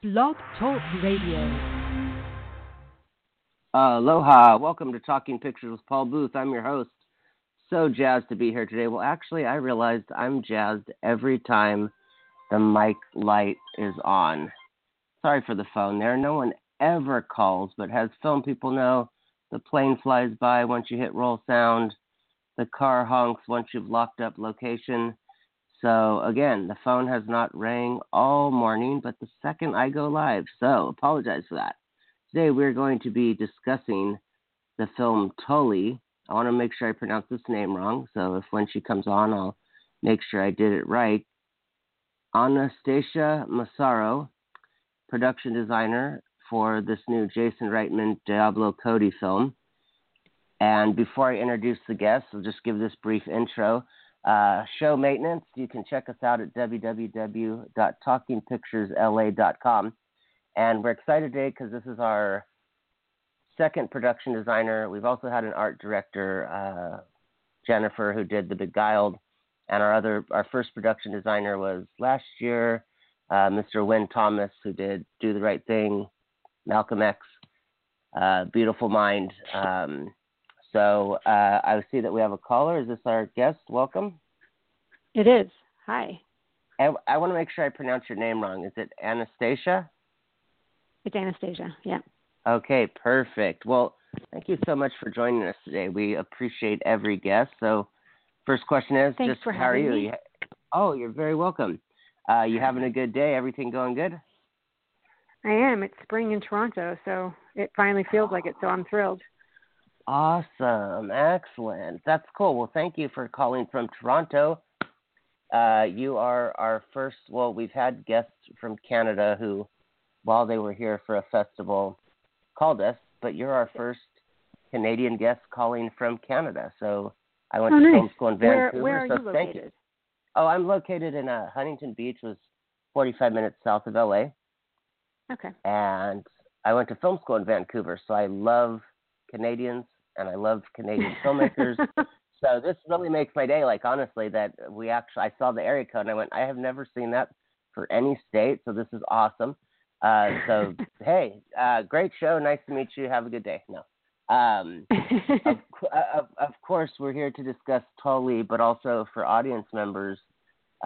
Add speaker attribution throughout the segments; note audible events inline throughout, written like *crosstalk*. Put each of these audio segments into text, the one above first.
Speaker 1: Blog Talk Radio.
Speaker 2: Uh, aloha. Welcome to Talking Pictures with Paul Booth. I'm your host. So jazzed to be here today. Well, actually, I realized I'm jazzed every time the mic light is on. Sorry for the phone there. No one ever calls, but has film people know the plane flies by once you hit roll sound, the car honks once you've locked up location. So again, the phone has not rang all morning, but the second I go live, so apologize for that. Today we're going to be discussing the film Tully. I want to make sure I pronounce this name wrong, so if when she comes on, I'll make sure I did it right. Anastasia Massaro, production designer for this new Jason Reitman Diablo Cody film. And before I introduce the guests, I'll just give this brief intro. Uh, show maintenance, you can check us out at www.talkingpicturesla.com. And we're excited today because this is our second production designer. We've also had an art director, uh, Jennifer, who did The Beguiled. And our other, our first production designer was last year, uh, Mr. Wynn Thomas, who did Do the Right Thing, Malcolm X, uh, Beautiful Mind. Um, so uh, I see that we have a caller. Is this our guest? Welcome.
Speaker 3: It is. Hi.
Speaker 2: I, I want to make sure I pronounce your name wrong. Is it Anastasia?
Speaker 3: It's Anastasia. Yeah.
Speaker 2: Okay, perfect. Well, thank you so much for joining us today. We appreciate every guest. So, first question is
Speaker 3: Thanks
Speaker 2: just
Speaker 3: for
Speaker 2: how are you?
Speaker 3: me.
Speaker 2: Oh, you're very welcome. Uh, you having a good day? Everything going good?
Speaker 3: I am. It's spring in Toronto, so it finally feels like it. So I'm thrilled.
Speaker 2: Awesome. Excellent. That's cool. Well, thank you for calling from Toronto. Uh, you are our first, well, we've had guests from Canada who, while they were here for a festival, called us, but you're our first Canadian guest calling from Canada. So I went
Speaker 3: oh,
Speaker 2: to
Speaker 3: nice.
Speaker 2: film school in
Speaker 3: Where,
Speaker 2: Vancouver.
Speaker 3: where are
Speaker 2: so
Speaker 3: you
Speaker 2: thank you.
Speaker 3: located?
Speaker 2: Oh, I'm located in uh, Huntington Beach, was 45 minutes south of LA,
Speaker 3: Okay.
Speaker 2: and I went to film school in Vancouver. So I love Canadians and I love Canadian filmmakers. *laughs* So this really makes my day. Like honestly, that we actually I saw the area code and I went, I have never seen that for any state, so this is awesome. Uh, so *laughs* hey, uh, great show. Nice to meet you. Have a good day. No. Um, of, *laughs* of, of course, we're here to discuss Tully, but also for audience members,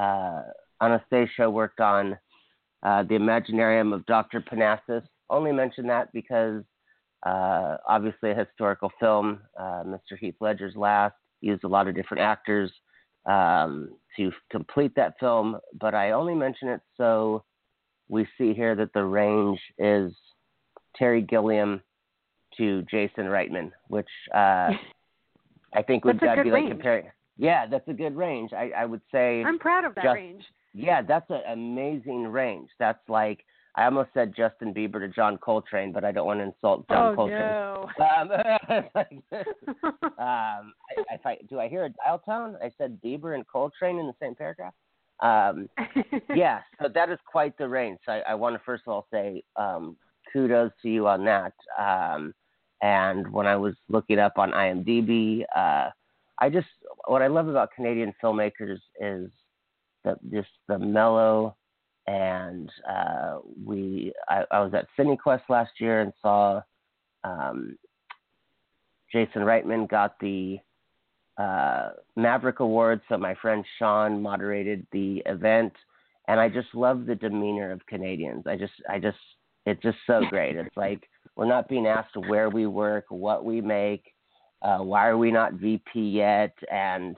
Speaker 2: uh, Anastasia worked on uh, the Imaginarium of Dr. Parnassus. Only mention that because uh, obviously a historical film. Uh, Mr. Heath Ledger's Last used a lot of different actors um, to complete that film, but I only mention it so we see here that the range is Terry Gilliam to Jason Reitman, which uh, *laughs* I think would
Speaker 3: good
Speaker 2: be like
Speaker 3: range.
Speaker 2: comparing. Yeah, that's a good range. I, I would say.
Speaker 3: I'm proud of that
Speaker 2: Just-
Speaker 3: range.
Speaker 2: Yeah, that's an amazing range. That's like I almost said Justin Bieber to John Coltrane, but I don't want to insult John
Speaker 3: oh
Speaker 2: Coltrane.
Speaker 3: no.
Speaker 2: Um, *laughs* *laughs* um, I, if I do I hear a dial tone? I said Bieber and Coltrane in the same paragraph. Um, *laughs* yeah, so that is quite the range. So I, I want to first of all say um, kudos to you on that. Um, and when I was looking up on IMDb, uh, I just what I love about Canadian filmmakers is the just the mellow and uh, we I, I was at CineQuest last year and saw um, Jason Reitman got the uh, Maverick Award, so my friend Sean moderated the event, and I just love the demeanor of Canadians. I just I just it's just so *laughs* great. It's like we're not being asked where we work, what we make, uh, why are we not VP yet, and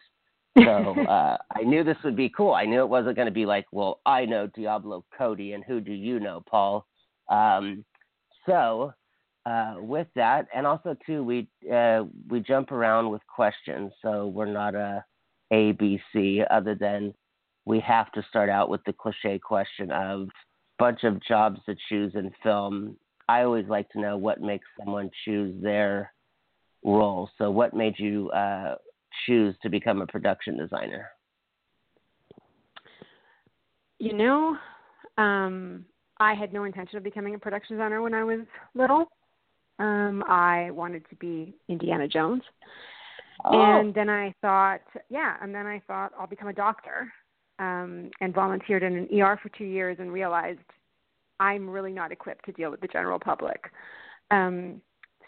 Speaker 2: *laughs* so uh, I knew this would be cool. I knew it wasn't going to be like, well, I know Diablo Cody, and who do you know, Paul? Um, so uh, with that, and also too, we uh, we jump around with questions, so we're not a A B C. Other than we have to start out with the cliche question of bunch of jobs to choose in film. I always like to know what makes someone choose their role. So, what made you uh, choose to become a production designer?
Speaker 3: You know, um, I had no intention of becoming a production designer when I was little. Um, I wanted to be Indiana Jones.
Speaker 2: Oh.
Speaker 3: And then I thought, yeah, and then I thought I'll become a doctor. Um, and volunteered in an ER for two years and realized I'm really not equipped to deal with the general public. Um,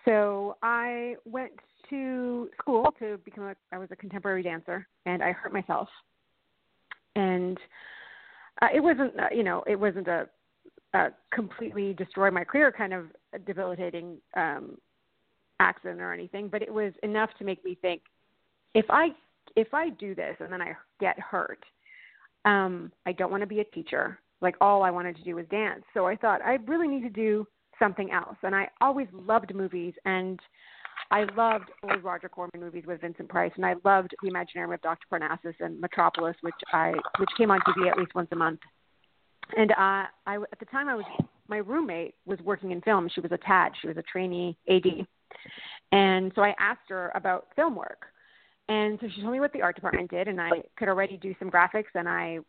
Speaker 3: so I went to school to become a I was a contemporary dancer and I hurt myself. And uh, it wasn't uh, you know, it wasn't a, a completely destroy my career kind of debilitating um accident or anything, but it was enough to make me think if I if I do this and then I get hurt, um, I don't want to be a teacher. Like all I wanted to do was dance. So I thought I really need to do something else. And I always loved movies and I loved old Roger Corman movies with Vincent Price, and I loved The Imaginarium of Dr. Parnassus and Metropolis, which I which came on TV at least once a month. And uh, I at the time I was my roommate was working in film. She was a TAD. She was a trainee AD, and so I asked her about film work. And so she told me what the art department did, and I could already do some graphics, and I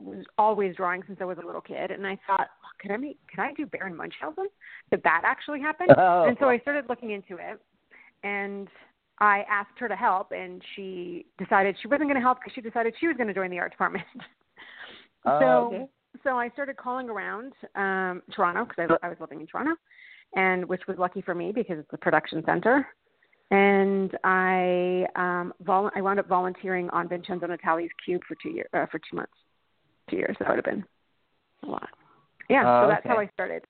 Speaker 3: was always drawing since I was a little kid. And I thought, could I make, could I do Baron Munchausen? Did that actually happen?
Speaker 2: Oh.
Speaker 3: And so I started looking into it, and I asked her to help, and she decided she wasn't going to help because she decided she was going to join the art department. *laughs*
Speaker 2: Oh,
Speaker 3: so
Speaker 2: okay.
Speaker 3: so I started calling around um, Toronto because I, I was living in Toronto, and which was lucky for me because it's a production center and I um, vol- I wound up volunteering on Vincenzo Natali's Cube for two years uh, for two months, two years. That would have been a lot. Yeah,
Speaker 2: Oh,
Speaker 3: so that's how. I started.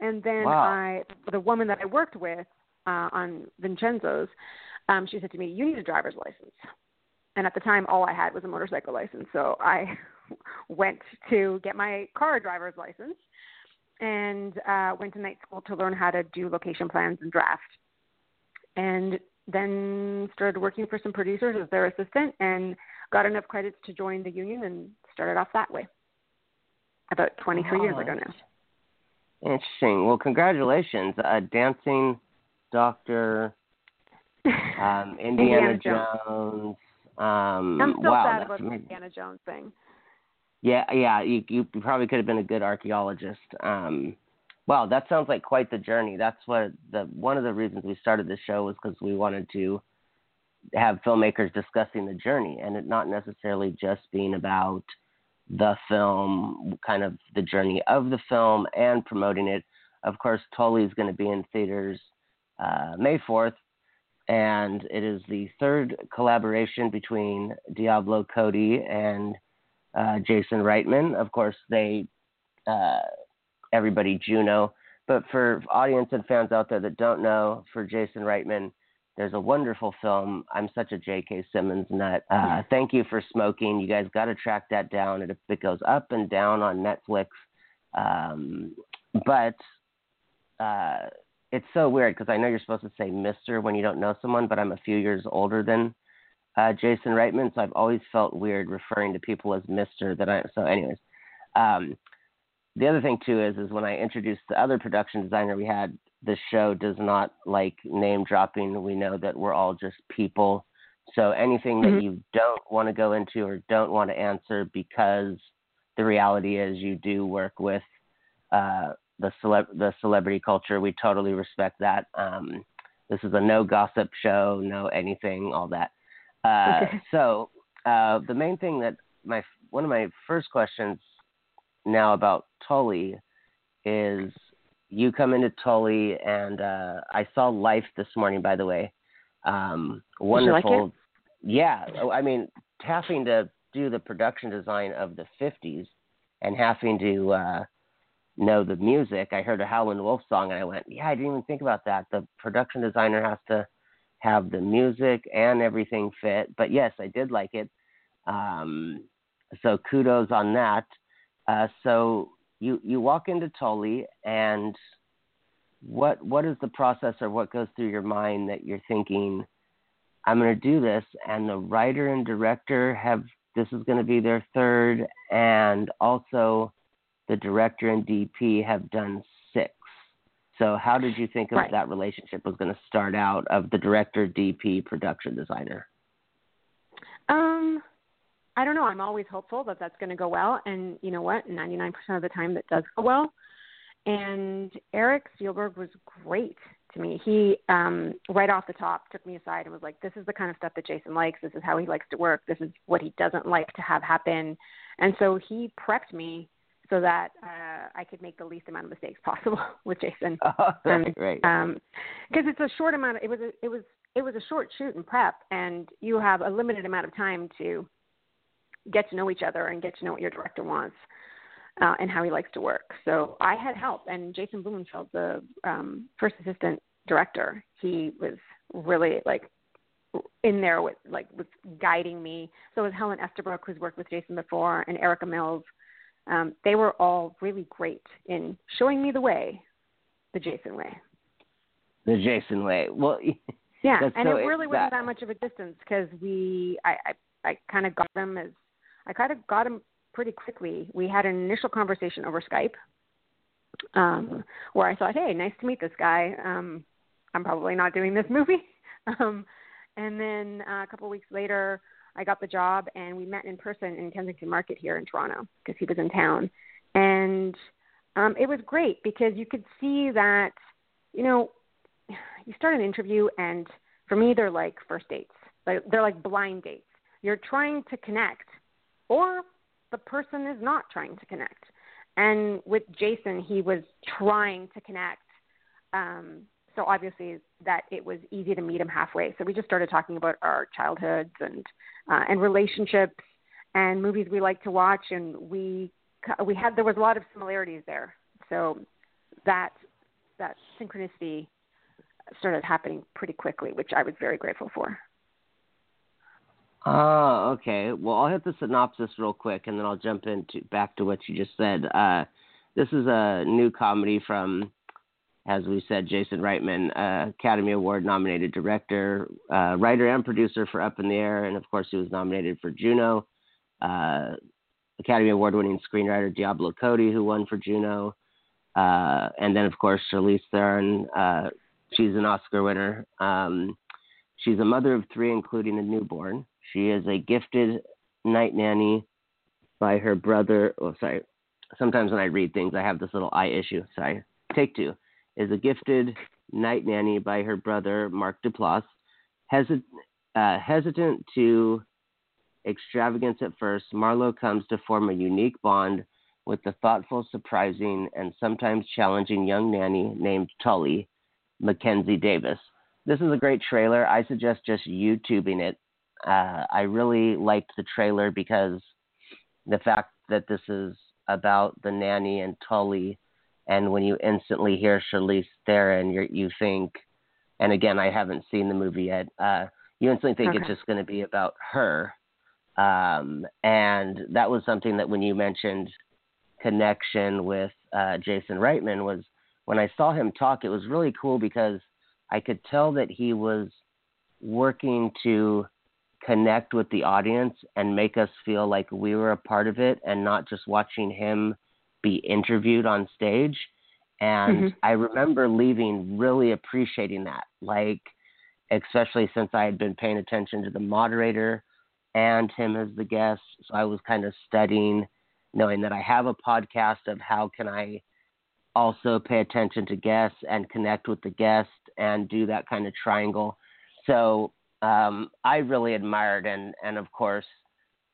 Speaker 3: And then
Speaker 2: Wow.
Speaker 3: I, the woman that I worked with uh, on Vincenzo's, um, she said to me, "You need a driver's license." And at the time, all I had was a motorcycle license, so I *laughs* went to get my car driver's license and uh, went to night school to learn how to do location plans and draft and then started working for some producers as their assistant and got enough credits to join the union and started off that way about 23 years ago now.
Speaker 2: Interesting. Well, congratulations, uh, dancing doctor, um, *laughs* Indiana,
Speaker 3: Indiana Jones.
Speaker 2: Jones. Um,
Speaker 3: I'm still
Speaker 2: wow,
Speaker 3: sad about the. Indiana Jones thing.
Speaker 2: Yeah, yeah. You you probably could have been a good archaeologist. Um, wow, that sounds like quite the journey. That's what the one of the reasons we started this show was because we wanted to have filmmakers discussing the journey and it not necessarily just being about the film, kind of the journey of the film and promoting it. Of course, Tully is going to be in theaters uh, May 4th, and it is the third collaboration between Diablo Cody and uh, Jason Reitman. Of course, they uh, everybody Juno, but for audience and fans out there that don't know, for Jason Reitman, there's a wonderful film. I'm such a J.K. Simmons nut. Uh, thank you for smoking. You guys got to track that down. It, it goes up and down on Netflix, um, but uh, it's so weird because I know you're supposed to say Mister when you don't know someone, but I'm a few years older than uh, Jason Reitman, so I've always felt weird referring to people as Mister. That I so, anyways. Um, the other thing too is is when I introduced the other production designer we had, the show does not like name dropping. We know that we're all just people. So anything
Speaker 3: Mhm.
Speaker 2: that you don't want to go into or don't want to answer because the reality is you do work with uh, the celeb the celebrity culture. We totally respect that. Um, this is a no gossip show, no anything, all that. Uh,
Speaker 3: Okay. *laughs*
Speaker 2: So uh, the main thing that my one of my first questions now about Tully is you come into Tully and uh, I saw Life this morning, by the way. Um,
Speaker 3: you like
Speaker 2: wonderful. Yeah, oh, I mean, having to do the production design of the 50s and having to uh, know the music. I heard a Howlin' Wolf song and I went, yeah, I didn't even think about that. The production designer has to have the music and everything fit. But yes, I did like it. Um, so kudos on that. Uh, so you you walk into Tully and what what is the process or what goes through your mind that you're thinking I'm going to do this and the writer and director have this is going to be their third and also the director and DP have done six. So how did you think of
Speaker 3: Right.
Speaker 2: that relationship was going to start out of the director, DP, production designer?
Speaker 3: Um, I don't know. I'm always hopeful that that's going to go well, and you know what? 99% of the time, that does go well. And Eric Steelberg was great to me. He um, right off the top took me aside and was like, "This is the kind of stuff that Jason likes. This is how he likes to work. This is what he doesn't like to have happen." And so he prepped me so that uh, I could make the least amount of mistakes possible *laughs* with Jason. *laughs*
Speaker 2: Oh, right.
Speaker 3: Um, because it's a short amount. Of, it was a, it was it was a short shoot and prep, and you have a limited amount of time to get to know each other and get to know what your director wants uh, and how he likes to work. So I had help, and Jason Blumenfeld, the um, first assistant director, he was really like in there with like was guiding me. So was Helen Estabrook, who's worked with Jason before, and Erica Mills. Um, they were all really great in showing me the way, the Jason way.
Speaker 2: The Jason way. Well, *laughs*
Speaker 3: yeah, and
Speaker 2: so
Speaker 3: it really wasn't
Speaker 2: that,
Speaker 3: much of a distance because we, I, I, I kind of got him as, I kind of got him pretty quickly. We had an initial conversation over Skype, um, where I thought, hey, nice to meet this guy. Um, I'm probably not doing this *laughs* movie. um, and then uh, a couple of weeks later, I got the job, and we met in person in Kensington Market here in Toronto because he was in town, and um, it was great because you could see that, you know, you start an interview, and for me, they're like first dates. They're like blind dates. You're trying to connect, or the person is not trying to connect. And with Jason, he was trying to connect. Um, so obviously that it was easy to meet him halfway. So we just started talking about our childhoods and uh, and relationships and movies we like to watch, and we we had there was a lot of similarities there. So that that synchronicity started happening pretty quickly, which I was very grateful for.
Speaker 2: Oh, okay. Well, I'll hit the synopsis real quick, and then I'll jump into back to what you just said. Uh, this is a new comedy from as we said, Jason Reitman, uh, Academy Award nominated director, uh, writer, and producer for Up in the Air, and of course, he was nominated for Juno. Uh, Academy Award winning screenwriter Diablo Cody, who won for Juno. Uh, and then, of course, Charlize Theron, uh, she's an Oscar winner. Um, she's a mother of three, including a newborn. She is a gifted night nanny by her brother. Oh, sorry. Sometimes when I read things, I have this little eye issue. Sorry. Take two is a gifted night nanny by her brother, Mark Duplass. Hesit- uh, hesitant to extravagance at first, Marlowe comes to form a unique bond with the thoughtful, surprising, and sometimes challenging young nanny named Tully, Mackenzie Davis. This is a great trailer. I suggest just YouTubing it. Uh, I really liked the trailer because the fact that this is about the nanny and Tully and when you instantly hear Charlize Theron, you you think, and again, I haven't seen the movie yet. Uh, you instantly think
Speaker 3: okay.
Speaker 2: it's just going to be about her, um, and that was something that when you mentioned connection with uh, Jason Reitman was when I saw him talk. It was really cool because I could tell that he was working to connect with the audience and make us feel like we were a part of it and not just watching him be interviewed on stage. And
Speaker 3: mm-hmm.
Speaker 2: I remember leaving really appreciating that, like, especially since I had been paying attention to the moderator and him as the guest. So I was kind of studying, knowing that I have a podcast of how can I also pay attention to guests and connect with the guest and do that kind of triangle. So um, I really admired and and of course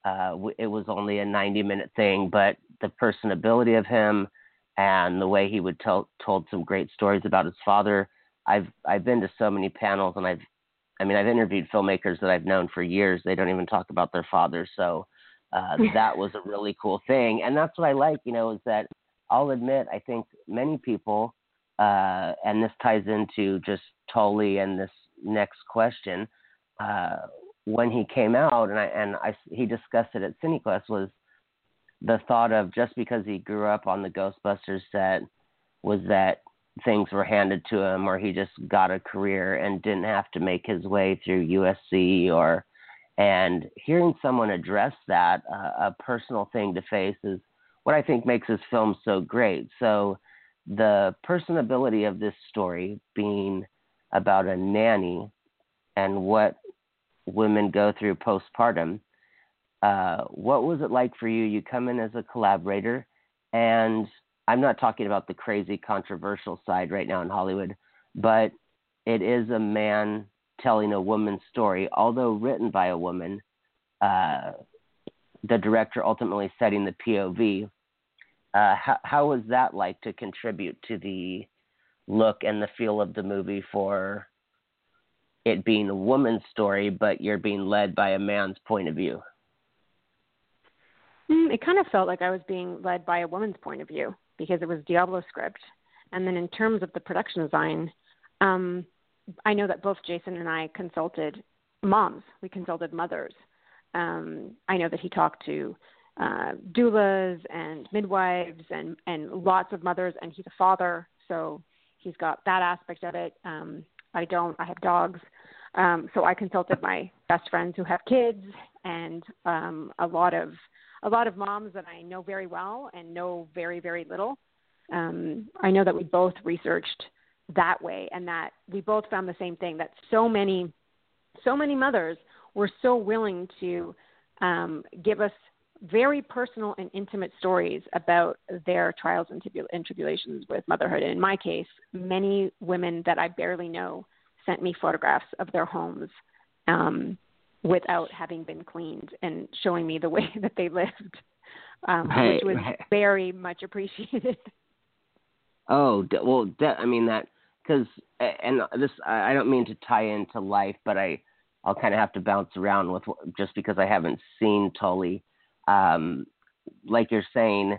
Speaker 2: uh, it was only a 90 minute thing, but the personability of him and the way he would tell told some great stories about his father. I've I've been to so many panels and I've I mean I've interviewed filmmakers that I've known for years. They don't even talk about their father, so uh, *laughs* that was a really cool thing. And that's what I like, you know, is that I'll admit I think many people, uh, and this ties into just Tully and this next question. Uh, when he came out, and I and I he discussed it at CineQuest was the thought of just because he grew up on the Ghostbusters set was that things were handed to him or he just got a career and didn't have to make his way through USC or and hearing someone address that uh, a personal thing to face is what I think makes this film so great. So the personability of this story being about a nanny and what women go through postpartum. Uh, what was it like for you? You come in as a collaborator, and I'm not talking about the crazy controversial side right now in Hollywood, but it is a man telling a woman's story, although written by a woman. Uh, the director ultimately setting the POV. uh, how how was that like to contribute to the look and the feel of the movie for it being a woman's story, but you're being led by a man's point of view?
Speaker 3: Mm, it kind of felt like I was being led by a woman's point of view because it was Diablo script. And then in terms of the production design, um, I know that both Jason and I consulted moms. We consulted mothers. Um, I know that he talked to uh, doulas and midwives and and lots of mothers, and he's a father, so he's got that aspect of it. Um, I don't. I have dogs, um, so I consulted my best friends who have kids and um, a lot of a lot of moms that I know very well and know very very little. Um, I know that we both researched that way, and that we both found the same thing that so many so many mothers were so willing to um, give us very personal and intimate stories about their trials and, and tribulations with motherhood. And in my case, many women that I barely know sent me photographs of their homes um, without having been cleaned and showing me the way *laughs* that they lived, um,
Speaker 2: right,
Speaker 3: which was
Speaker 2: right.
Speaker 3: very much appreciated. *laughs*
Speaker 2: Oh, well, I mean that because and this I don't mean to tie into life, but I I'll kind of have to bounce around with just because I haven't seen Tully. Um, like you're saying,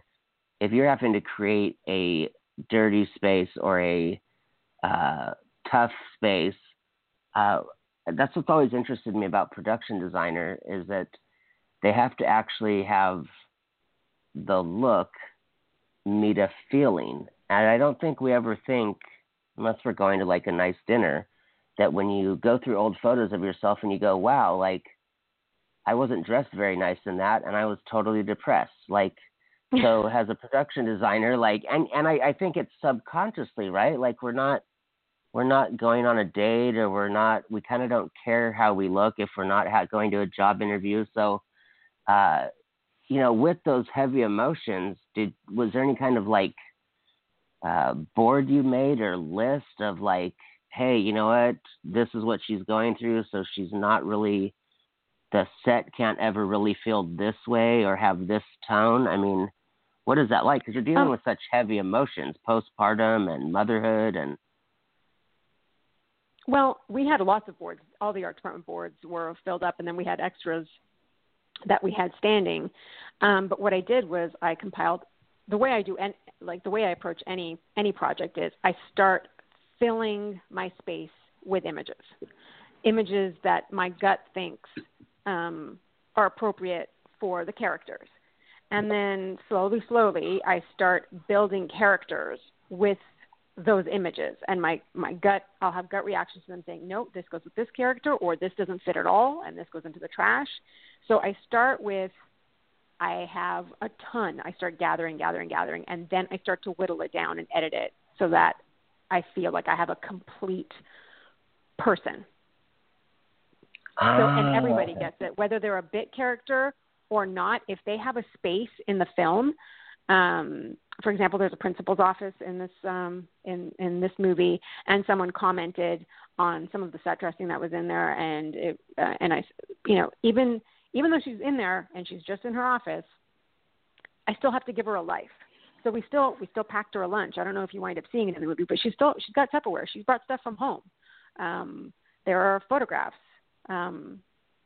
Speaker 2: if you're having to create a dirty space or a uh, tough space, uh, that's what's always interested me about production designer is that they have to actually have the look meet a feeling, and I don't think we ever think, unless we're going to like a nice dinner, that when you go through old photos of yourself and you go, wow, like I wasn't dressed very nice in that and I was totally depressed. Like so *laughs* as a production designer, like and, and I, I think it's subconsciously, right? Like we're not we're not going on a date or we're not we kind of don't care how we look if we're not ha- going to a job interview. So uh you know, with those heavy emotions, did was there any kind of like uh, board you made or list of like, hey, you know what, this is what she's going through, so she's not really the set can't ever really feel this way or have this tone. I mean, what is that like? Because you're dealing
Speaker 3: Um,
Speaker 2: with such heavy emotions, postpartum and motherhood, and
Speaker 3: Well, we had lots of boards. All the art department boards were filled up, and then we had extras that we had standing. Um, but what I did was I compiled the way I do, and like the way I approach any any project is I start filling my space with images, images that my gut thinks um, are appropriate for the characters, and then slowly, slowly, I start building characters with those images. And my my gut I'll have gut reactions to them saying nope this goes with this character or this doesn't fit at all and this goes into the trash. So I start with I have a ton. I start gathering gathering gathering and then I start to whittle it down and edit it so that I feel like I have a complete person so and everybody
Speaker 2: Ah.
Speaker 3: gets it whether they're a bit character or not if they have a space in the film um for example there's a principal's office in this um in in this movie and someone commented on some of the set dressing that was in there and it uh, and I you know even even though she's in there and she's just in her office I still have to give her a life. So we still we still packed her a lunch. I don't know if you wind up seeing it in the movie but she's still she's got Tupperware. She's brought stuff from home. Um there are photographs um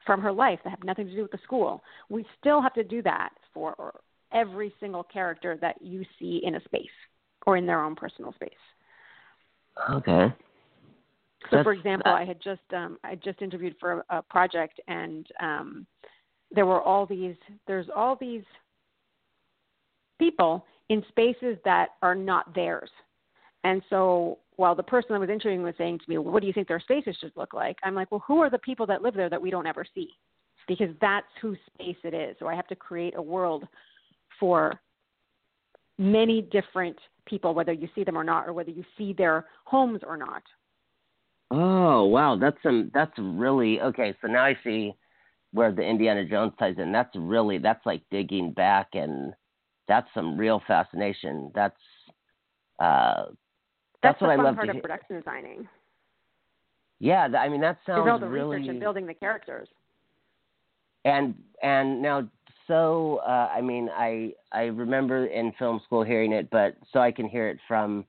Speaker 3: from her life that have nothing to do with the school we still have to do that for every single character that you see in a space or in their own personal space.
Speaker 2: okay.
Speaker 3: So,
Speaker 2: That's-
Speaker 3: for example,
Speaker 2: uh,
Speaker 3: I had just um, I just interviewed for a, a project, and um, there were all these there's all these people in spaces that are not theirs, and so while the person I was interviewing was saying to me, well, "What do you think their spaces should look like?" I'm like, "Well, who are the people that live there that we don't ever see?" Because that's whose space it is. So I have to create a world for many different people, whether you see them or not, or whether you see their homes or not.
Speaker 2: Oh wow, that's some that's really okay. So now I see where the Indiana Jones ties in. That's really that's like digging back, and that's some real fascination. That's uh, that's,
Speaker 3: That's,
Speaker 2: what I love
Speaker 3: part
Speaker 2: to
Speaker 3: of production designing.
Speaker 2: Yeah, I mean that
Speaker 3: Is all the
Speaker 2: really
Speaker 3: research and building the characters.
Speaker 2: and and now so. Uh, I mean, I I remember in film school hearing it, but so I can hear it from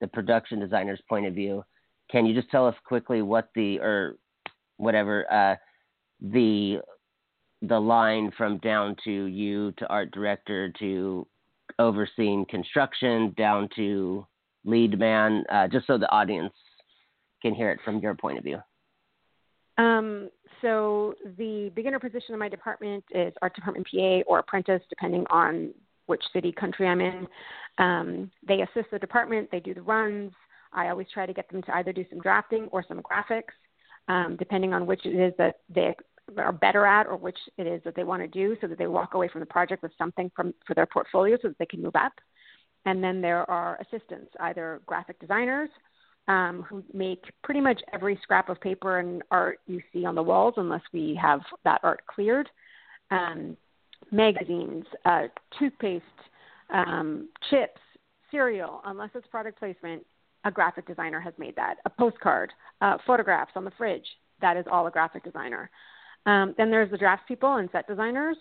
Speaker 2: the production designer's point of view. Can you just tell us quickly what the or whatever uh, the the line from down to you to art director to overseeing construction down to lead man, uh, just so the audience can hear it from your point of view?
Speaker 3: Um, so the beginner position in my department is art department PA or apprentice, depending on which city, country I'm in. Um, they assist the department. They do the runs. I always try to get them to either do some drafting or some graphics, um, depending on which it is that they are better at or which it is that they want to do, so that they walk away from the project with something from for their portfolio, so that they can move up. And then there are assistants, either graphic designers um, who make pretty much every scrap of paper and art you see on the walls, unless we have that art cleared. Um, magazines, uh, toothpaste, um, chips, cereal, unless it's product placement, a graphic designer has made that. A postcard, uh, photographs on the fridge, that is all a graphic designer. Um, then there's the draftspeople and set designers,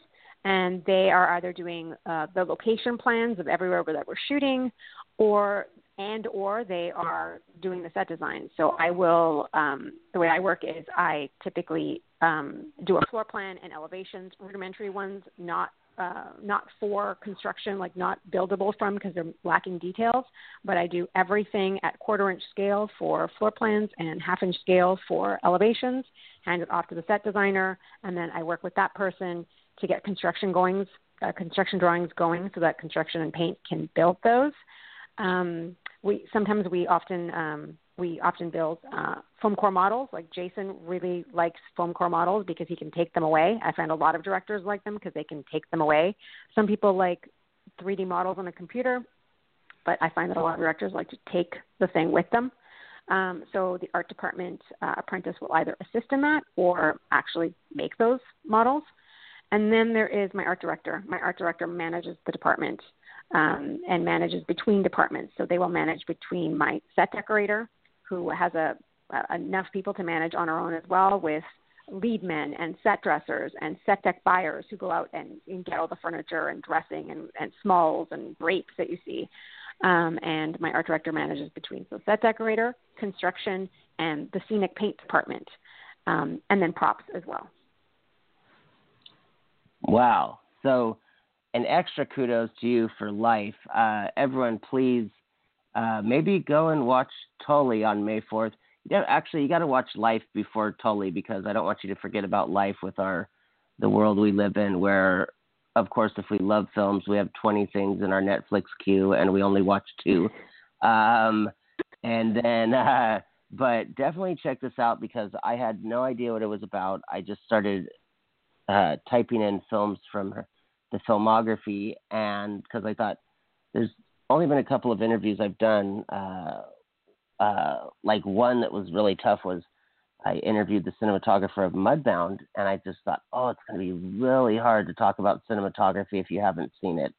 Speaker 3: and they are either doing uh, the location plans of everywhere that we're shooting, or and or they are doing the set design. So I will um, the way I work is I typically um, do a floor plan and elevations, rudimentary ones, not uh, not for construction, like not buildable from because they're lacking details, but I do everything at quarter inch scale for floor plans and half inch scale for elevations, hand it off to the set designer, and then I work with that person to get construction goings, uh, construction drawings going so that construction and paint can build those. Um, we sometimes we often um, we often build uh, foam core models. Like Jason really likes foam core models because he can take them away. I find a lot of directors like them because they can take them away. Some people like 3D models on a computer, but I find that a lot of directors like to take the thing with them. Um, so the art department uh, apprentice will either assist in that or actually make those models. And then there is my art director. My art director manages the department um, and manages between departments. So they will manage between my set decorator, who has a, a enough people to manage on her own as well, with lead men and set dressers and set deck buyers who go out and, and get all the furniture and dressing and, and smalls and drapes that you see. Um, and my art director manages between so set decorator, construction, and the scenic paint department, um, and then props as well.
Speaker 2: Wow. So an extra kudos to you for life. Uh, everyone, please uh, maybe go and watch Tully on May 4th. Yeah, actually, you got to watch Life before Tully because I don't want you to forget about life with our the world we live in. Where, of course, if we love films, we have 20 things in our Netflix queue and we only watch two. Um, and then, *laughs* uh, but definitely check this out because I had no idea what it was about. I just started uh, typing in films from her the filmography, and because I thought there's only been a couple of interviews I've done. Uh, uh, like one that was really tough was I interviewed the cinematographer of Mudbound, and I just thought, oh, it's going to be really hard to talk about cinematography if you haven't seen it.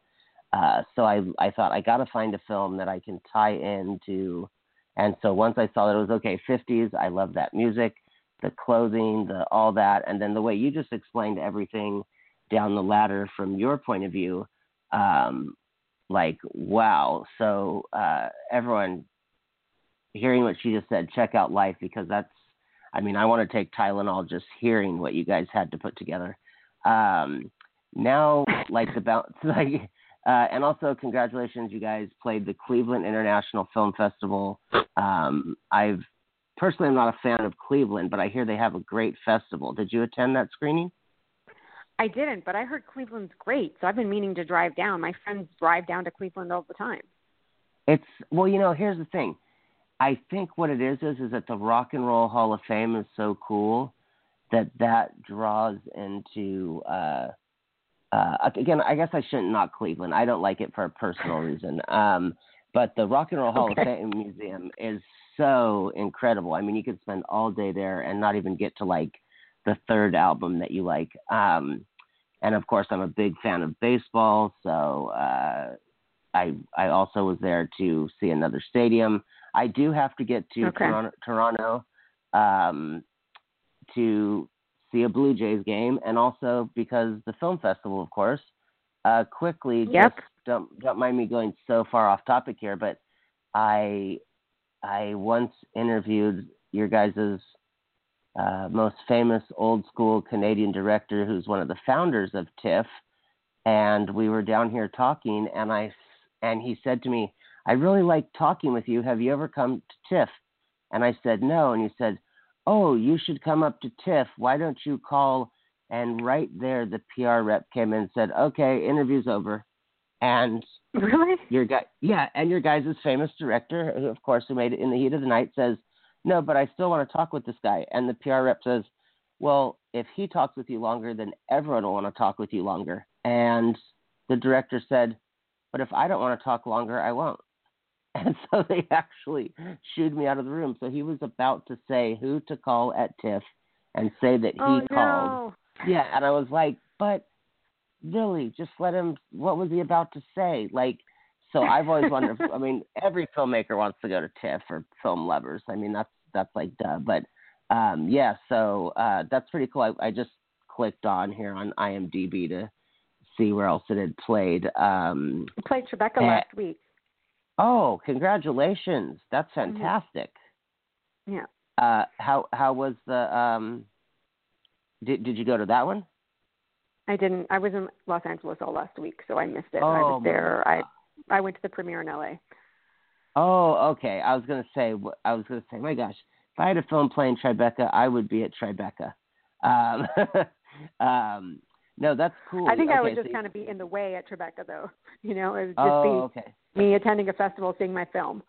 Speaker 2: Uh, so I I thought I got to find a film that I can tie into, and so once I saw that it was okay, 50s, I love that music, the clothing, the all that, and then the way you just explained everything down the ladder from your point of view, um, like wow. So uh, everyone hearing what she just said, check out Life because that's. I mean, I want to take Tylenol just hearing what you guys had to put together. Um, now, like the bounce, *laughs* like, uh, and also congratulations, you guys played the Cleveland International Film Festival. Um, I've personally, I'm not a fan of Cleveland, but I hear they have a great festival. Did you attend that screening?
Speaker 3: I didn't, but I heard Cleveland's great, so I've been meaning to drive down. My friends drive down to Cleveland all the time.
Speaker 2: It's well, you know, here's the thing. I think what it is is is that the Rock and Roll Hall of Fame is so cool that that draws into. uh uh, again, I guess I shouldn't knock Cleveland. I don't like it for a personal reason. Um, but the Rock and Roll Hall okay. of Fame Museum is so incredible. I mean, you could spend all day there and not even get to like the third album that you like. Um, and of course, I'm a big fan of baseball, so uh, I I also was there to see another stadium. I do have to get to
Speaker 3: okay.
Speaker 2: Toronto, Toronto um, to see a Blue Jays game, and also because the film festival, of course. Uh, quickly,
Speaker 3: Yep.
Speaker 2: just don't don't mind me going so far off topic here, but I I once interviewed your guys' uh, most famous old school Canadian director, who's one of the founders of TIFF, and we were down here talking, and I and he said to me, "I really like talking with you. Have you ever come to TIFF?" And I said, "No," and he said, "Oh, you should come up to TIFF. Why don't you call?" And right there, the PR rep came in and said, "Okay, interview's over." And *laughs*
Speaker 3: Really?
Speaker 2: your guy, yeah, and your guy's famous director, who, of course, who made it in the heat of the night, says, "No, but I still want to talk with this guy." And the PR rep says, "Well, if he talks with you longer, then everyone will want to talk with you longer." And the director said, "But if I don't want to talk longer, I won't." *laughs* And so they actually shooed me out of the room. So he was about to say who to call at TIFF and say that he
Speaker 3: oh
Speaker 2: called.
Speaker 3: no.
Speaker 2: Yeah, and I was like, but really, just let him. What was he about to say? Like, so I've always wondered. I mean, every filmmaker wants to go to TIFF or film lovers. I mean, that's that's like duh. But um, yeah, so uh, that's pretty cool. I, I just clicked on here on IMDb to see where else it had played. Um,
Speaker 3: I played Tribeca
Speaker 2: Eh.
Speaker 3: last week.
Speaker 2: oh, congratulations! That's
Speaker 3: Mhm.
Speaker 2: fantastic.
Speaker 3: Yeah.
Speaker 2: Uh, how how was the? Um, did did you go to that one?
Speaker 3: I didn't. I was in Los Angeles all last week, so I missed it. I
Speaker 2: Oh,
Speaker 3: was there. I I went to the premiere in LA.
Speaker 2: Oh, okay. I was gonna say. I was gonna say. My gosh, if I had a film playing Tribeca, I would be at Tribeca. Um, *laughs* um, no, that's cool.
Speaker 3: I think I would just
Speaker 2: so-
Speaker 3: kind of be in the way at Tribeca, though. *laughs* You know, it would just
Speaker 2: Oh, okay.
Speaker 3: be me attending a festival, seeing my film.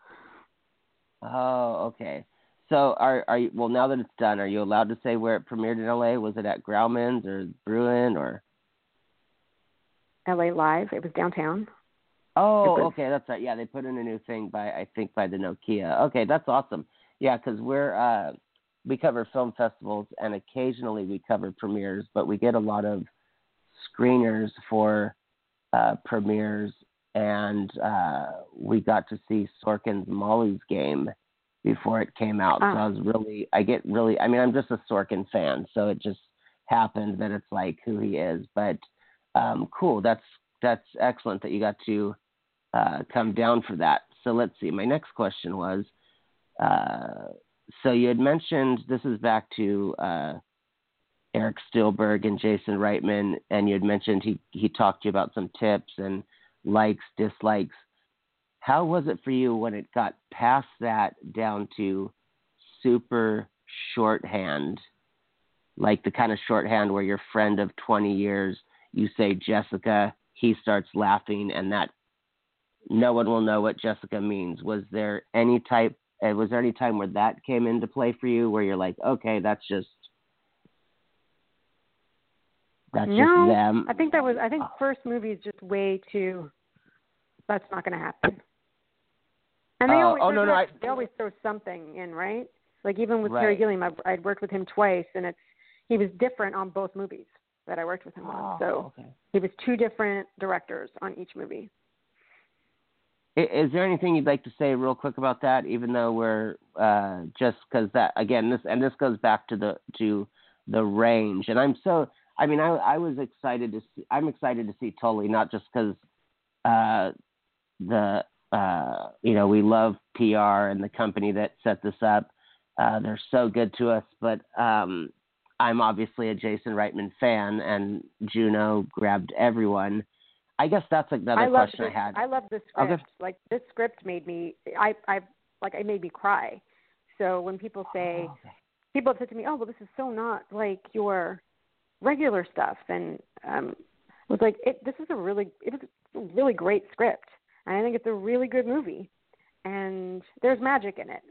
Speaker 2: Oh, okay. So are are you well now that it's done? Are you allowed to say where it premiered in LA? Was it at Grauman's or Bruin or?
Speaker 3: LA Live. It was downtown.
Speaker 2: Oh,
Speaker 3: was-
Speaker 2: okay, that's right. Yeah, they put in a new thing by I think by the Nokia. Okay, that's awesome. Yeah, because we're uh, we cover film festivals and occasionally we cover premieres, but we get a lot of screeners for uh, premieres, and uh, we got to see Sorkin's Molly's Game before it came out. So
Speaker 3: Ah.
Speaker 2: I was really, I get really, I mean, I'm just a Sorkin fan, so it just happened that it's like who he is. But um, cool, that's that's excellent that you got to uh, come down for that. So let's see. My next question was, uh, so you had mentioned this is back to uh, Eric Steelberg and Jason Reitman, and you had mentioned he he talked to you about some tips and likes, dislikes. How was it for you when it got past that down to super shorthand, like the kind of shorthand where your friend of 20 years, you say Jessica, he starts laughing, and that no one will know what Jessica means. Was there any type? uh, Was there any time where that came into play for you, where you're like, okay, that's just that's
Speaker 3: No,
Speaker 2: just them?
Speaker 3: I think that was. I think first movie is just way too. That's not going to happen. And they
Speaker 2: Oh,
Speaker 3: always,
Speaker 2: oh, no, no, I-
Speaker 3: they always throw something in, right? Like even with Terry Gilliam, I've, I'd worked with him twice, and it's he was different on both movies that I worked with him on. So
Speaker 2: okay.
Speaker 3: he was two different directors on each movie.
Speaker 2: Is there anything you'd like to say real quick about that? Even though we're uh, just because that again, this and this goes back to the to the range, and I'm so. I mean, I I was excited to see. I'm excited to see Tully, not just because uh, the uh, you know we love PR and the company that set this up. Uh, they're so good to us, but um, I'm obviously a Jason Reitman fan, and Juno grabbed everyone. I guess that's another
Speaker 3: I
Speaker 2: question
Speaker 3: this,
Speaker 2: I had.
Speaker 3: I love this
Speaker 2: Okay.
Speaker 3: script. Like this script made me. I I like it made me cry. So when people say
Speaker 2: Oh, okay.
Speaker 3: people have said to me, "Oh, well, this is so not like your regular stuff," and um, I was like, it, "This is a really, it was a really great script, and I think it's a really good movie, and there's magic in it,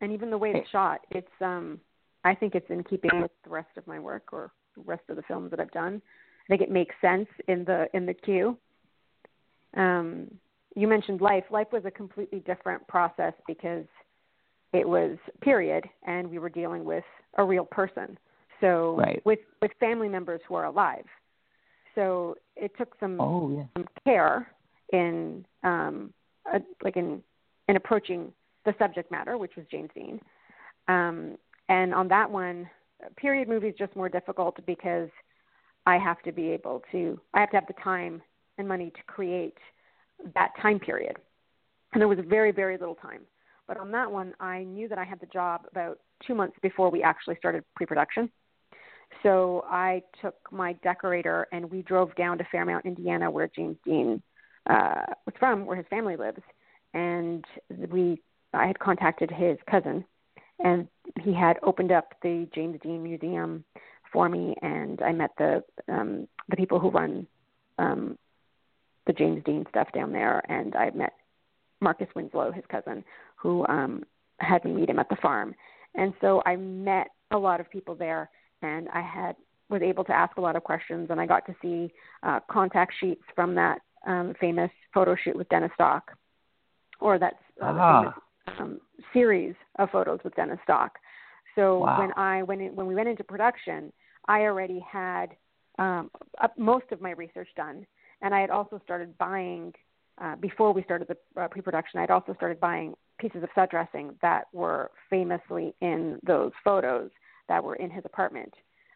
Speaker 3: and even the way it's shot, it's um, I think it's in keeping with the rest of my work or the rest of the films that I've done. I think it makes sense in the in the queue. Um, you mentioned life. Life was a completely different process because it was period and we were dealing with a real person so
Speaker 2: Right.
Speaker 3: with with family members who are alive so it took some
Speaker 2: Oh yeah.
Speaker 3: some care in um a, like in in approaching the subject matter which was James Dean um and on that one period movie is just more difficult because I have to be able to I have to have the time and money to create that time period. And there was very, very little time. But on that one, I knew that I had the job about two months before we actually started pre production. So I took my decorator and we drove down to Fairmount, Indiana, where James Dean uh, was from, where his family lives. And we, I had contacted his cousin, and he had opened up the James Dean Museum for me, and I met the um, the people who run um, the James Dean stuff down there, and I met Marcus Winslow, his cousin, who um, had me meet him at the farm. And so I met a lot of people there, and I had was able to ask a lot of questions, and I got to see uh, contact sheets from that um, famous photo shoot with Dennis Stock, or that uh,
Speaker 2: ah.
Speaker 3: famous um, series of photos with Dennis Stock. So
Speaker 2: wow.
Speaker 3: when I when it, when we went into production, I already had um, most of my research done, and I had also started buying uh, before we started the uh, pre-production. I'd also started buying pieces of set dressing that were famously in those photos that were in his apartment.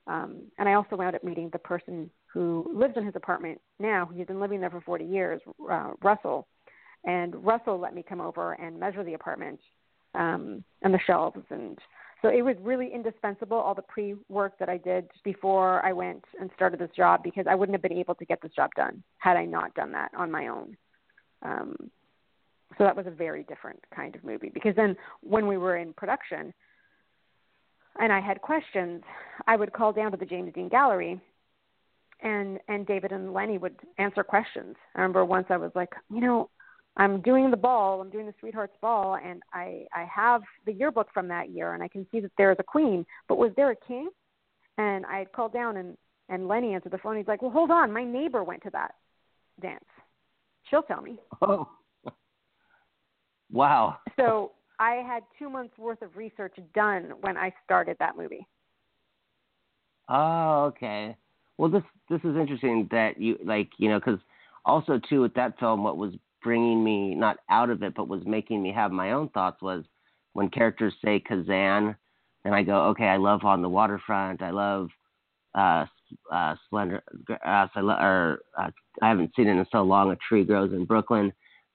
Speaker 3: Um, and I also wound up meeting the person who lives in his apartment now. He's been living there for 40 years, uh, Russell. And Russell let me come over and measure the apartment um, and the shelves and so it was really indispensable all the pre-work that I did before I went and started this job because I wouldn't have been able to get this job done had I not done that on my own. Um, so that was a very different kind of movie because then when we were in production and I had questions, I would call down to the James Dean Gallery and and David and Lenny would answer questions. I remember once I was like, you know, I'm doing the ball, I'm doing the Sweethearts Ball, and I I have the yearbook from that year, and I can see that there is a queen, but was there a king? And I had called down, and and Lenny answered the phone. He's like, well, hold on, my neighbor went to that dance. She'll tell me. *laughs*
Speaker 2: Oh, wow.
Speaker 3: So I had two months worth of research done when I started that movie.
Speaker 2: Oh, okay. Well, this this is interesting that you like you know because also too with that film, what was bringing me not out of it, but was making me have my own thoughts was when characters say Kazan, and I go, okay, I love on the waterfront. I love uh, uh, Slender Grass. I lo- or uh, I haven't seen it in so long. A tree grows in Brooklyn.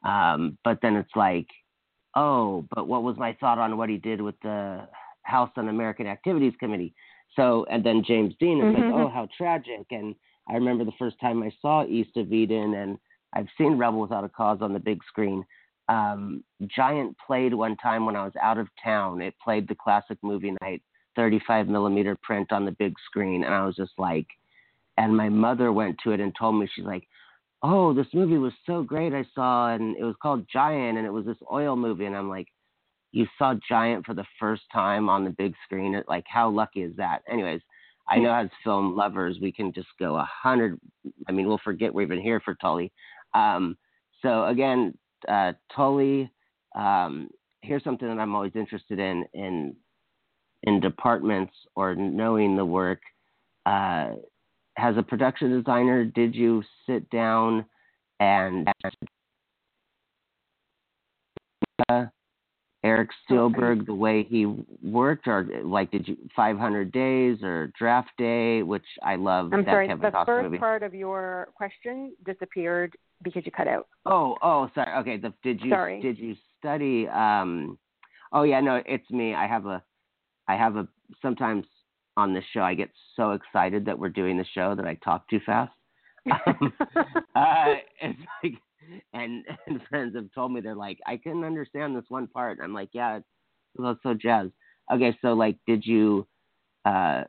Speaker 2: Um, but then it's like, oh, but what was my thought on what he did with the House Un-American Activities Committee? So, and then James Dean is
Speaker 3: mm-hmm.
Speaker 2: like, oh, how tragic. And I remember the first time I saw East of Eden and I've seen Rebel Without a Cause on the big screen. Um, Giant played one time when I was out of town. It played the classic movie night, 35 millimeter print on the big screen, and I was just like, and my mother went to it and told me she's like, oh, this movie was so great. I saw, and it was called Giant, and it was this oil movie, and I'm like, you saw Giant for the first time on the big screen. Like, how lucky is that? Anyways, I know as film lovers, we can just go a hundred. I mean, we'll forget we're even here for Tully. Um, so again, uh, Tully, um, here's something that I'm always interested in in in departments or knowing the work. Uh, as a production designer, did you sit down and uh, Eric Steelberg the way he worked, or like did you 500 Days or Draft Day, which I love.
Speaker 3: I'm
Speaker 2: that
Speaker 3: sorry,
Speaker 2: Kevin
Speaker 3: the
Speaker 2: Costner
Speaker 3: first
Speaker 2: movie.
Speaker 3: part of your question disappeared because you cut out.
Speaker 2: Oh, oh, sorry. Okay, the, did you
Speaker 3: Sorry.
Speaker 2: did you study? Um, oh yeah, no, it's me. I have a, I have a. Sometimes on this show, I get so excited that we're doing the show that I talk too fast. *laughs* Um, *laughs* uh, it's like and *laughs* and friends have told me they're like, I couldn't understand this one part. I'm like, yeah, was so jazz. Okay, so like, did you uh,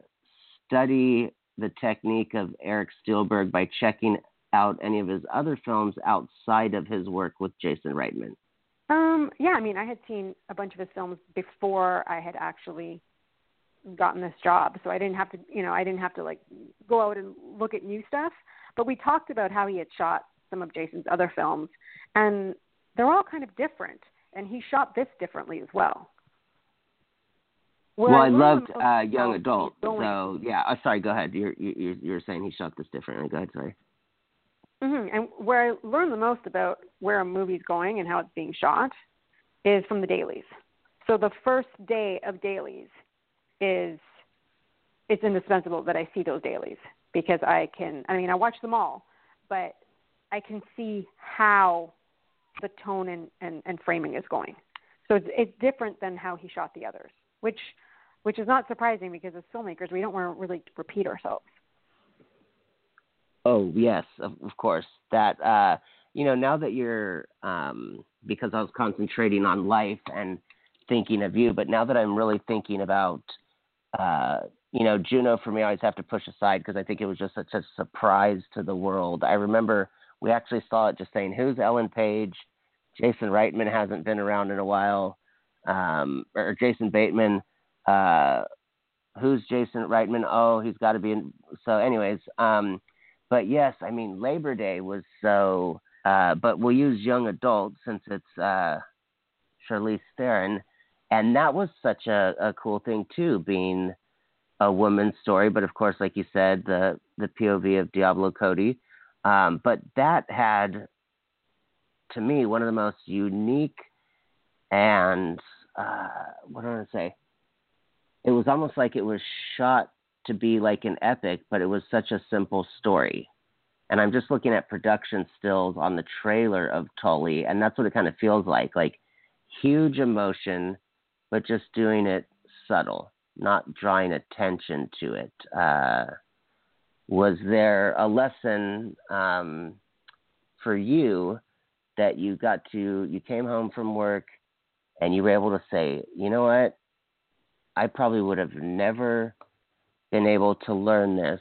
Speaker 2: study the technique of Eric Steelberg by checking out any of his other films outside of his work with Jason Reitman?
Speaker 3: Um, yeah, I mean, I had seen a bunch of his films before I had actually gotten this job, so I didn't have to, you know, I didn't have to like go out and look at new stuff. But we talked about how he had shot some of Jason's other films, and they're all kind of different. And he shot this differently as well.
Speaker 2: Well, I,
Speaker 3: I
Speaker 2: loved uh, Young Adult. So yeah, oh, sorry. Go ahead. You're you're you're saying he shot this differently. Go ahead. Sorry.
Speaker 3: Mm-hmm. And where I learned the most about where a movie's going and how it's being shot is from the dailies. So the first day of dailies is it's indispensable that I see those dailies because I can. I mean, I watch them all, but I can see how the tone and, and, and framing is going. So it's, it's different than how he shot the others, which which is not surprising because as filmmakers we don't want to really repeat ourselves.
Speaker 2: Oh yes, of, course. That uh, you know, now that you're um, because I was concentrating on life and thinking of you, but now that I'm really thinking about uh, you know, Juno for me I always have to push aside because I think it was just such a surprise to the world. I remember we actually saw it just saying, "Who's Ellen Page?" Jason Reitman hasn't been around in a while, um, or Jason Bateman. Uh, who's Jason Reitman? Oh, he's got to be in. So, anyways, um, but yes, I mean Labor Day was so. Uh, but we'll use young adults since it's uh, Charlize Theron, and that was such a, a cool thing too, being a woman's story. But of course, like you said, the the POV of Diablo Cody. Um, but that had, to me, one of the most unique and uh, what do I want to say? It was almost like it was shot to be like an epic, but it was such a simple story. And I'm just looking at production stills on the trailer of Tully, and that's what it kind of feels like like huge emotion, but just doing it subtle, not drawing attention to it. Uh, was there a lesson um, for you that you got to you came home from work and you were able to say you know what? I probably would have never been able to learn this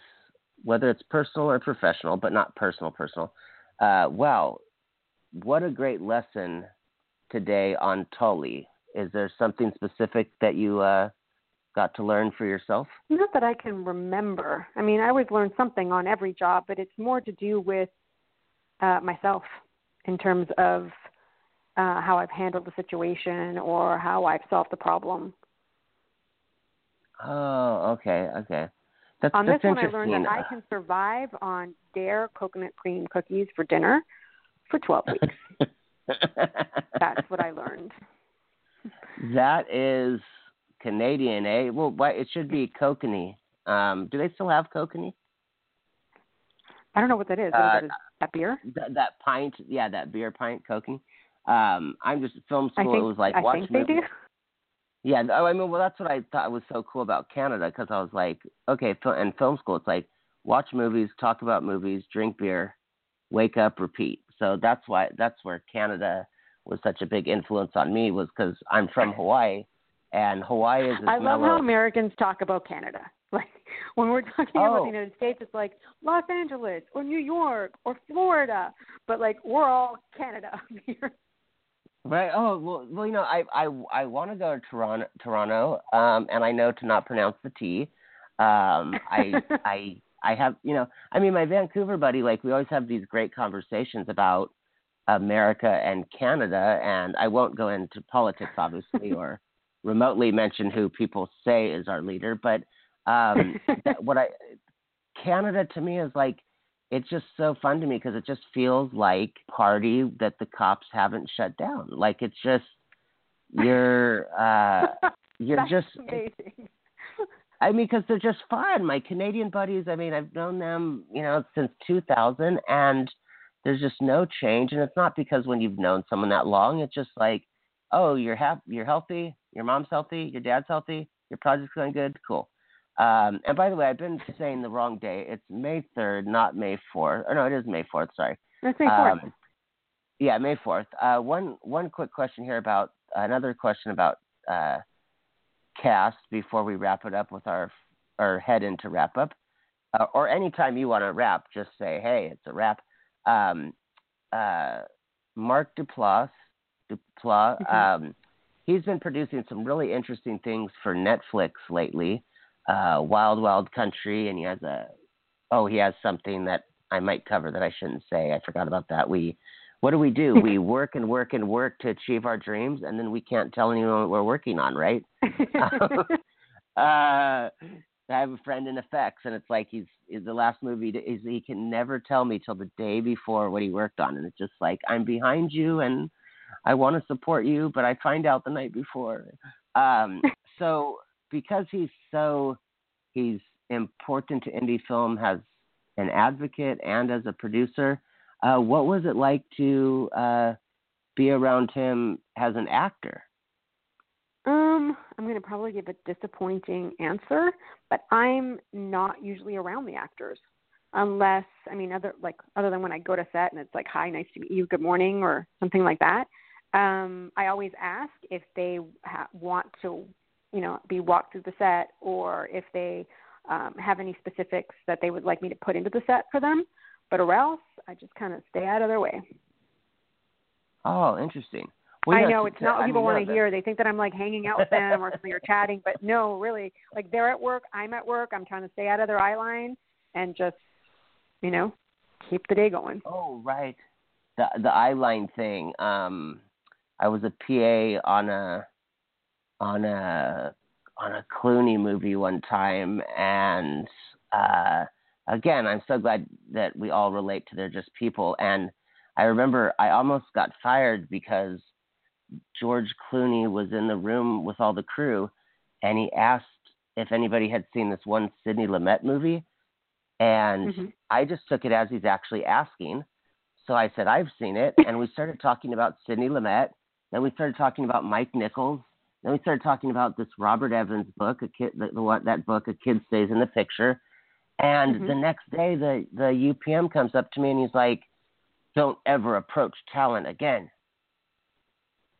Speaker 2: whether it's personal or professional but not personal personal. Uh, what a great lesson today on tully. Is there something specific that you uh, got to learn for yourself?
Speaker 3: Not that I can remember. I mean, I always learn something on every job, but it's more to do with uh, myself in terms of uh, how I've handled the situation or how I've solved the problem.
Speaker 2: Oh, okay, okay. That's,
Speaker 3: on
Speaker 2: that's
Speaker 3: this one, I learned that I can survive on Dare coconut cream cookies for dinner for 12 weeks. *laughs* that's what I learned.
Speaker 2: That is Canadian, eh? Well, why, it should be kokanee. Um, do they still have kokanee?
Speaker 3: I don't know what that is.
Speaker 2: Uh,
Speaker 3: is that beer?
Speaker 2: That, that pint, yeah, that beer pint kokanee. Um, I'm just film school.
Speaker 3: Think,
Speaker 2: it was like
Speaker 3: I
Speaker 2: watch
Speaker 3: think
Speaker 2: movies.
Speaker 3: they do.
Speaker 2: Yeah, oh, I mean, well, that's what I thought was so cool about Canada because I was like, okay, and film school, it's like watch movies, talk about movies, drink beer, wake up, repeat. So that's why that's where Canada was such a big influence on me was because I'm from Hawaii, and Hawaii is.
Speaker 3: I love how Americans talk about Canada. *laughs* Like when we're talking
Speaker 2: oh.
Speaker 3: about the United States, it's like Los Angeles or New York or Florida, but like we're all Canada *laughs* here.
Speaker 2: Right. Oh well. Well, you know, I I I want to go to Toronto, Toronto, um, and I know to not pronounce the T. Um, I *laughs* I I have you know, I mean, my Vancouver buddy, like we always have these great conversations about America and Canada, and I won't go into politics, obviously, or remotely mention who people say is our leader, but um, *laughs* what I Canada to me is like it's just so fun to me because it just feels like party that the cops haven't shut down. Like it's just you're uh, *laughs* you're just
Speaker 3: amazing.
Speaker 2: I mean, because they're just fun. My Canadian buddies, I mean, I've known them, you know, since 2000, and there's just no change. And it's not because when you've known someone that long, it's just like, oh, you're happy, you're healthy, your mom's healthy, your dad's healthy, your project's going good, cool. Um, and by the way, I've been saying the wrong day. It's May 3rd, not May 4th. Or no, it is May 4th. Sorry.
Speaker 3: That's May 4th. Um,
Speaker 2: yeah, May 4th. Uh, one one quick question here about another question about uh, cast before we wrap it up with our or head into wrap up. Uh, or anytime you want to wrap, just say, hey, it's a wrap. Um, uh, Mark Duplass, Duplass mm-hmm. um, he's been producing some really interesting things for Netflix lately. Uh, Wild Wild Country, and he has a oh, he has something that I might cover that I shouldn't say. I forgot about that. We what do we do? we *laughs* work and work and work to achieve our dreams, and then we can't tell anyone what we're working on, right? *laughs* *laughs* uh, I have a friend in effects, and it's like he's, he's the last movie is he can never tell me till the day before what he worked on, and it's just like I'm behind you, and I want to support you, but I find out the night before. Um, *laughs* so because he's so he's important to indie film as an advocate and as a producer. Uh, what was it like to uh, be around him as an actor?
Speaker 3: Um, I'm going to probably give a disappointing answer, but I'm not usually around the actors unless I mean other like other than when I go to set and it's like hi, nice to meet you, good morning or something like that. Um, I always ask if they ha- want to, you know, be walked through the set or if they um, have any specifics that they would like me to put into the set for them. But or else, I just kind of stay out of their way.
Speaker 2: Oh, interesting.
Speaker 3: Well, I know it's not what people want to hear. They think that I'm like hanging out with them or something or *laughs* chatting, but no, really, like they're at work, I'm at work. I'm trying to stay out of their eye line and just, you know, keep the day going.
Speaker 2: Oh, right. The the eye line thing. Um, I was a PA on a on a on a Clooney movie one time, and uh, again, I'm so glad that we all relate to they're just people. And I remember I almost got fired because George Clooney was in the room with all the crew, and he asked if anybody had seen this one Sidney Lumet movie, and mm-hmm. I just took it as he's actually asking. So I said I've seen it, and we started talking about Sidney Lumet. Then we started talking about Mike Nichols. Then we started talking about this Robert Evans book, a kid, the, the that book, a kid stays in the picture. And mm-hmm. the next day, the the UPM comes up to me and he's like, "Don't ever approach talent again."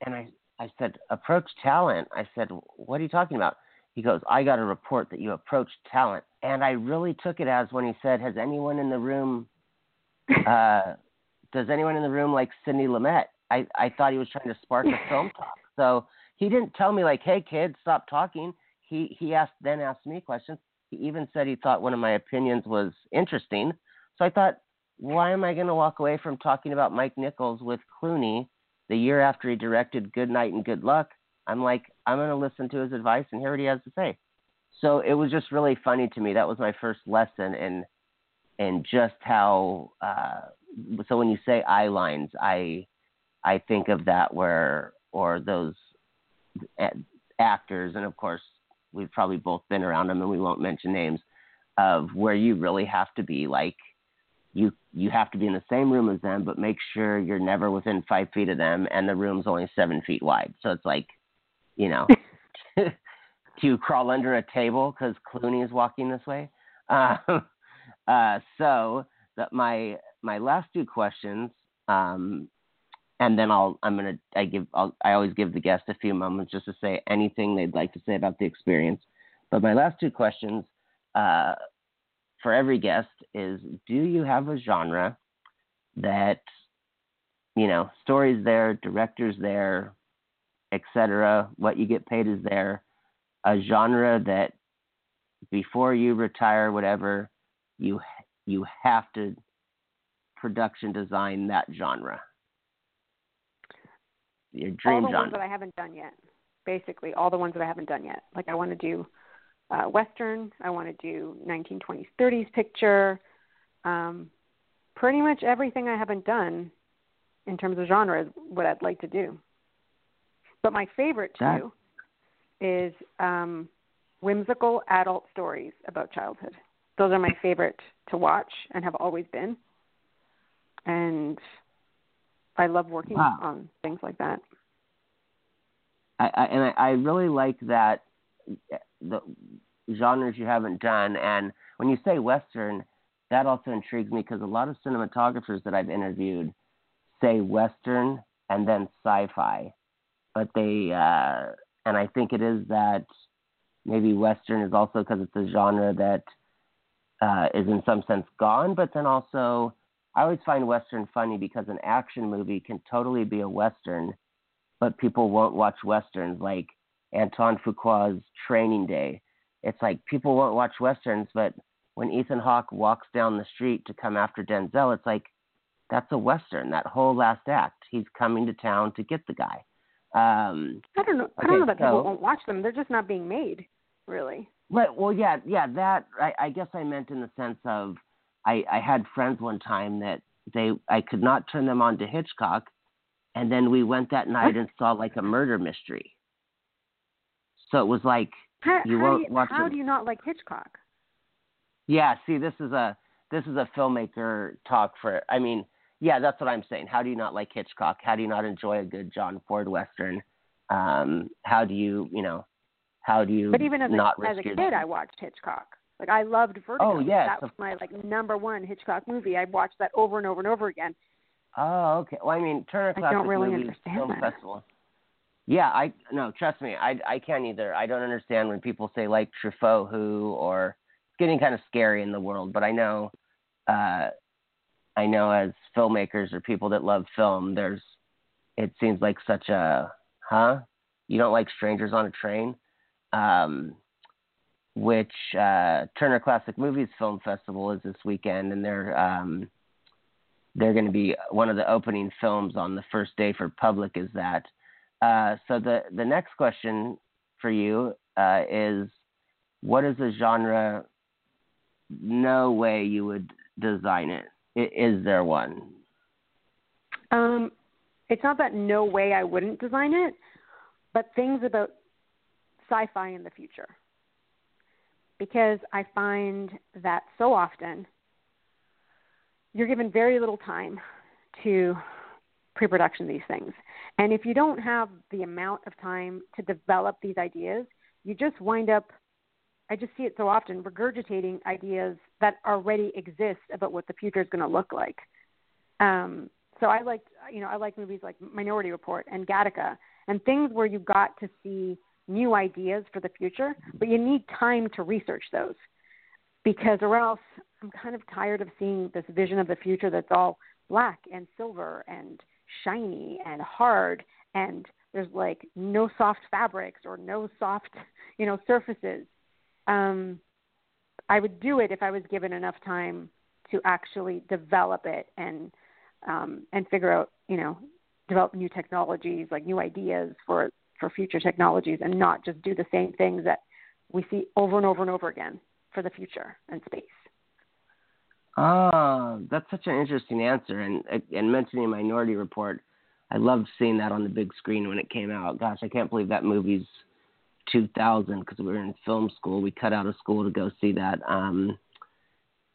Speaker 2: And I, I said, approach talent. I said, what are you talking about? He goes, I got a report that you approached talent. And I really took it as when he said, has anyone in the room, *laughs* uh, does anyone in the room like Sidney Lumet? I, I thought he was trying to spark a film *laughs* talk. So he didn't tell me like, hey kid, stop talking. He, he asked, then asked me questions. He even said he thought one of my opinions was interesting. So I thought, why am I going to walk away from talking about Mike Nichols with Clooney the year after he directed Good Night and Good Luck, I'm like, I'm going to listen to his advice and hear what he has to say. So it was just really funny to me. That was my first lesson in in just how. Uh, so when you say eye lines, I I think of that where or those actors, and of course we've probably both been around them, and we won't mention names of where you really have to be like you you have to be in the same room as them, but make sure you're never within five feet of them, and the room's only seven feet wide. So it's like, you know, *laughs* *laughs* do you crawl under a table because Clooney is walking this way? Uh, *laughs* uh, so that my my last two questions, um, and then I'll I'm gonna I give I'll, I always give the guest a few moments just to say anything they'd like to say about the experience. But my last two questions. Uh, for every guest is do you have a genre that you know stories there directors there etc what you get paid is there a genre that before you retire whatever you you have to production design that genre your dream
Speaker 3: all the
Speaker 2: genre
Speaker 3: ones that i haven't done yet basically all the ones that i haven't done yet like i want to do uh, Western. I want to do 1920s, 30s picture. Um, pretty much everything I haven't done in terms of genre is what I'd like to do. But my favorite too do is um, whimsical adult stories about childhood. Those are my favorite to watch and have always been. And I love working wow. on things like that.
Speaker 2: I, I and I, I really like that the genres you haven't done. And when you say Western, that also intrigues me because a lot of cinematographers that I've interviewed say Western and then sci-fi, but they uh, and I think it is that maybe Western is also because it's a genre that uh, is in some sense gone, but then also I always find Western funny because an action movie can totally be a Western, but people won't watch Westerns like Anton Fuqua's Training Day. It's like people won't watch westerns, but when Ethan Hawke walks down the street to come after Denzel, it's like that's a western. That whole last act, he's coming to town to get the guy. Um,
Speaker 3: I don't know. I don't know that so, people won't watch them. They're just not being made, really.
Speaker 2: But well, yeah, yeah. That I, I guess I meant in the sense of I, I had friends one time that they I could not turn them on to Hitchcock, and then we went that night and saw like a murder mystery. So it was like
Speaker 3: how,
Speaker 2: you won't
Speaker 3: do you,
Speaker 2: watch
Speaker 3: How do you not like Hitchcock?
Speaker 2: Yeah, see, this is a this is a filmmaker talk for. I mean, yeah, that's what I'm saying. How do you not like Hitchcock? How do you not enjoy a good John Ford western? Um, how do you, you know, how do you?
Speaker 3: But even as
Speaker 2: not
Speaker 3: a, as a kid, I watched Hitchcock. Like I loved Vertigo.
Speaker 2: Oh, yes,
Speaker 3: that was my like number one Hitchcock movie. I watched that over and over and over again.
Speaker 2: Oh, okay. Well, I mean, Turner Classic I
Speaker 3: don't really
Speaker 2: Movies
Speaker 3: understand
Speaker 2: Film
Speaker 3: that.
Speaker 2: Festival. Yeah, I no, trust me, I I can't either. I don't understand when people say like Truffaut who or it's getting kind of scary in the world, but I know uh I know as filmmakers or people that love film, there's it seems like such a huh? You don't like strangers on a train? Um which uh Turner Classic Movies Film Festival is this weekend and they're um they're going to be one of the opening films on the first day for public is that. Uh, so the the next question for you uh, is, what is a genre? No way you would design it. Is there one?
Speaker 3: Um, it's not that no way I wouldn't design it, but things about sci-fi in the future. Because I find that so often you're given very little time to pre-production these things. And if you don't have the amount of time to develop these ideas, you just wind up I just see it so often regurgitating ideas that already exist about what the future is going to look like. Um, so I liked, you know, I like movies like Minority Report and Gattaca and things where you got to see new ideas for the future, but you need time to research those because or else I'm kind of tired of seeing this vision of the future that's all black and silver and shiny and hard and there's like no soft fabrics or no soft, *laughs* you know, surfaces. Um, I would do it if I was given enough time to actually develop it and um, and figure out, you know, develop new technologies, like new ideas for for future technologies, and not just do the same things that we see over and over and over again for the future and space.
Speaker 2: Oh, that's such an interesting answer. And and mentioning Minority Report, I loved seeing that on the big screen when it came out. Gosh, I can't believe that movie's 2000 because we were in film school. We cut out of school to go see that. Um,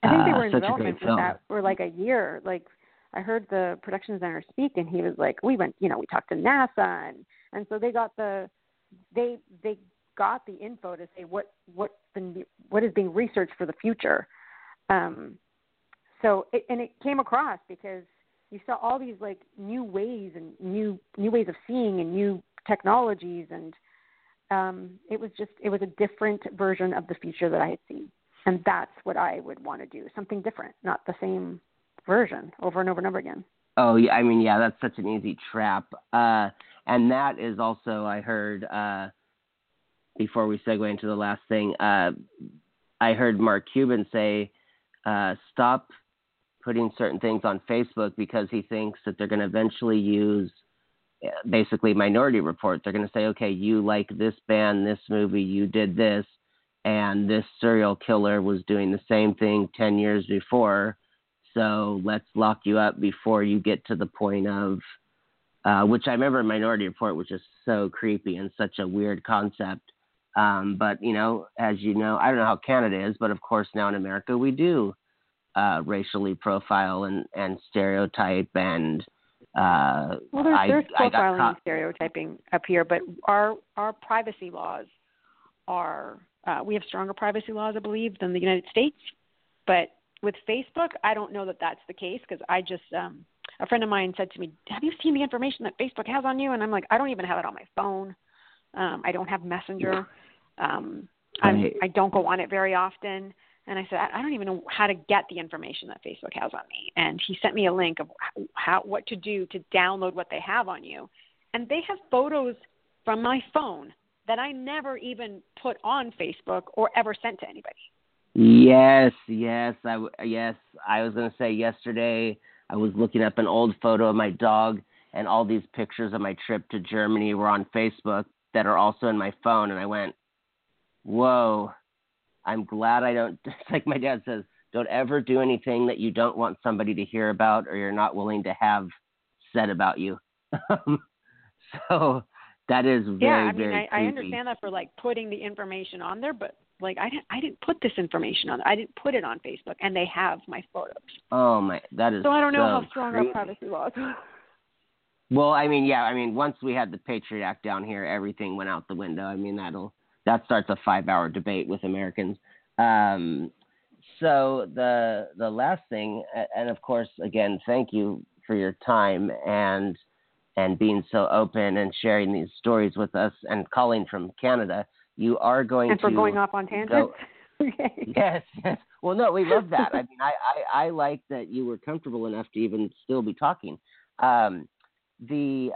Speaker 3: I think they
Speaker 2: uh,
Speaker 3: were in
Speaker 2: such
Speaker 3: development for that for like a year. Like I heard the production designer speak, and he was like, "We went, you know, we talked to NASA, and and so they got the they they got the info to say what what's been what is being researched for the future." Um, so it, and it came across because you saw all these like new ways and new new ways of seeing and new technologies and um, it was just it was a different version of the future that I had seen, and that's what I would want to do something different, not the same version over and over and over again.
Speaker 2: Oh yeah, I mean yeah, that's such an easy trap. Uh, and that is also I heard uh, before we segue into the last thing. Uh, I heard Mark Cuban say, uh, "Stop putting certain things on Facebook because he thinks that they're going to eventually use." uh, Basically, Minority Report. They're going to say, "Okay, you like this band, this movie, you did this, and this serial killer was doing the same thing ten years before." So let's lock you up before you get to the point of, uh, which I remember Minority Report, which is so creepy and such a weird concept. Um, but you know, as you know, I don't know how Canada is, but of course now in America we do uh, racially profile and, and stereotype and. Uh,
Speaker 3: Well, there's,
Speaker 2: I,
Speaker 3: there's
Speaker 2: I got
Speaker 3: profiling
Speaker 2: caught-
Speaker 3: and stereotyping up here, but our our privacy laws are uh, we have stronger privacy laws, I believe, than the United States. But with Facebook, I don't know that that's the case because I just um, a friend of mine said to me, "Have you seen the information that Facebook has on you?" And I'm like, "I don't even have it on my phone. Um, I don't have Messenger. Um, I'm, I don't go on it very often." And I said, I don't even know how to get the information that Facebook has on me. And he sent me a link of how what to do to download what they have on you. And they have photos from my phone that I never even put on Facebook or ever sent to anybody.
Speaker 2: Yes, yes, I yes. I was gonna say yesterday I was looking up an old photo of my dog, and all these pictures of my trip to Germany were on Facebook that are also in my phone, and I went, "Whoa!" I'm glad I don't. *laughs* It's like my dad says, "Don't ever do anything that you don't want somebody to hear about, or you're not willing to have said about you." *laughs* so, That is very,
Speaker 3: yeah, I mean,
Speaker 2: very
Speaker 3: I, I understand that for like putting the information on there, but like I didn't, I didn't put this information on. I didn't put it on Facebook, and they have my photos.
Speaker 2: Oh my, that is
Speaker 3: So I don't know
Speaker 2: so
Speaker 3: how strong
Speaker 2: creepy.
Speaker 3: our privacy laws. are.
Speaker 2: Well, I mean, yeah, I mean, once we had the Patriot Act down here, everything went out the window. I mean, that'll that starts a five-hour debate with Americans. Um, so the the last thing, and of course, again, thank you for your time and and being so open and sharing these stories with us and calling from Canada. You are going to
Speaker 3: and for
Speaker 2: to
Speaker 3: going off on tangents. *laughs* okay. *laughs*
Speaker 2: Yes, yes. Well, no, we love that. I mean, I, I, I like that you were comfortable enough to even still be talking. Um, the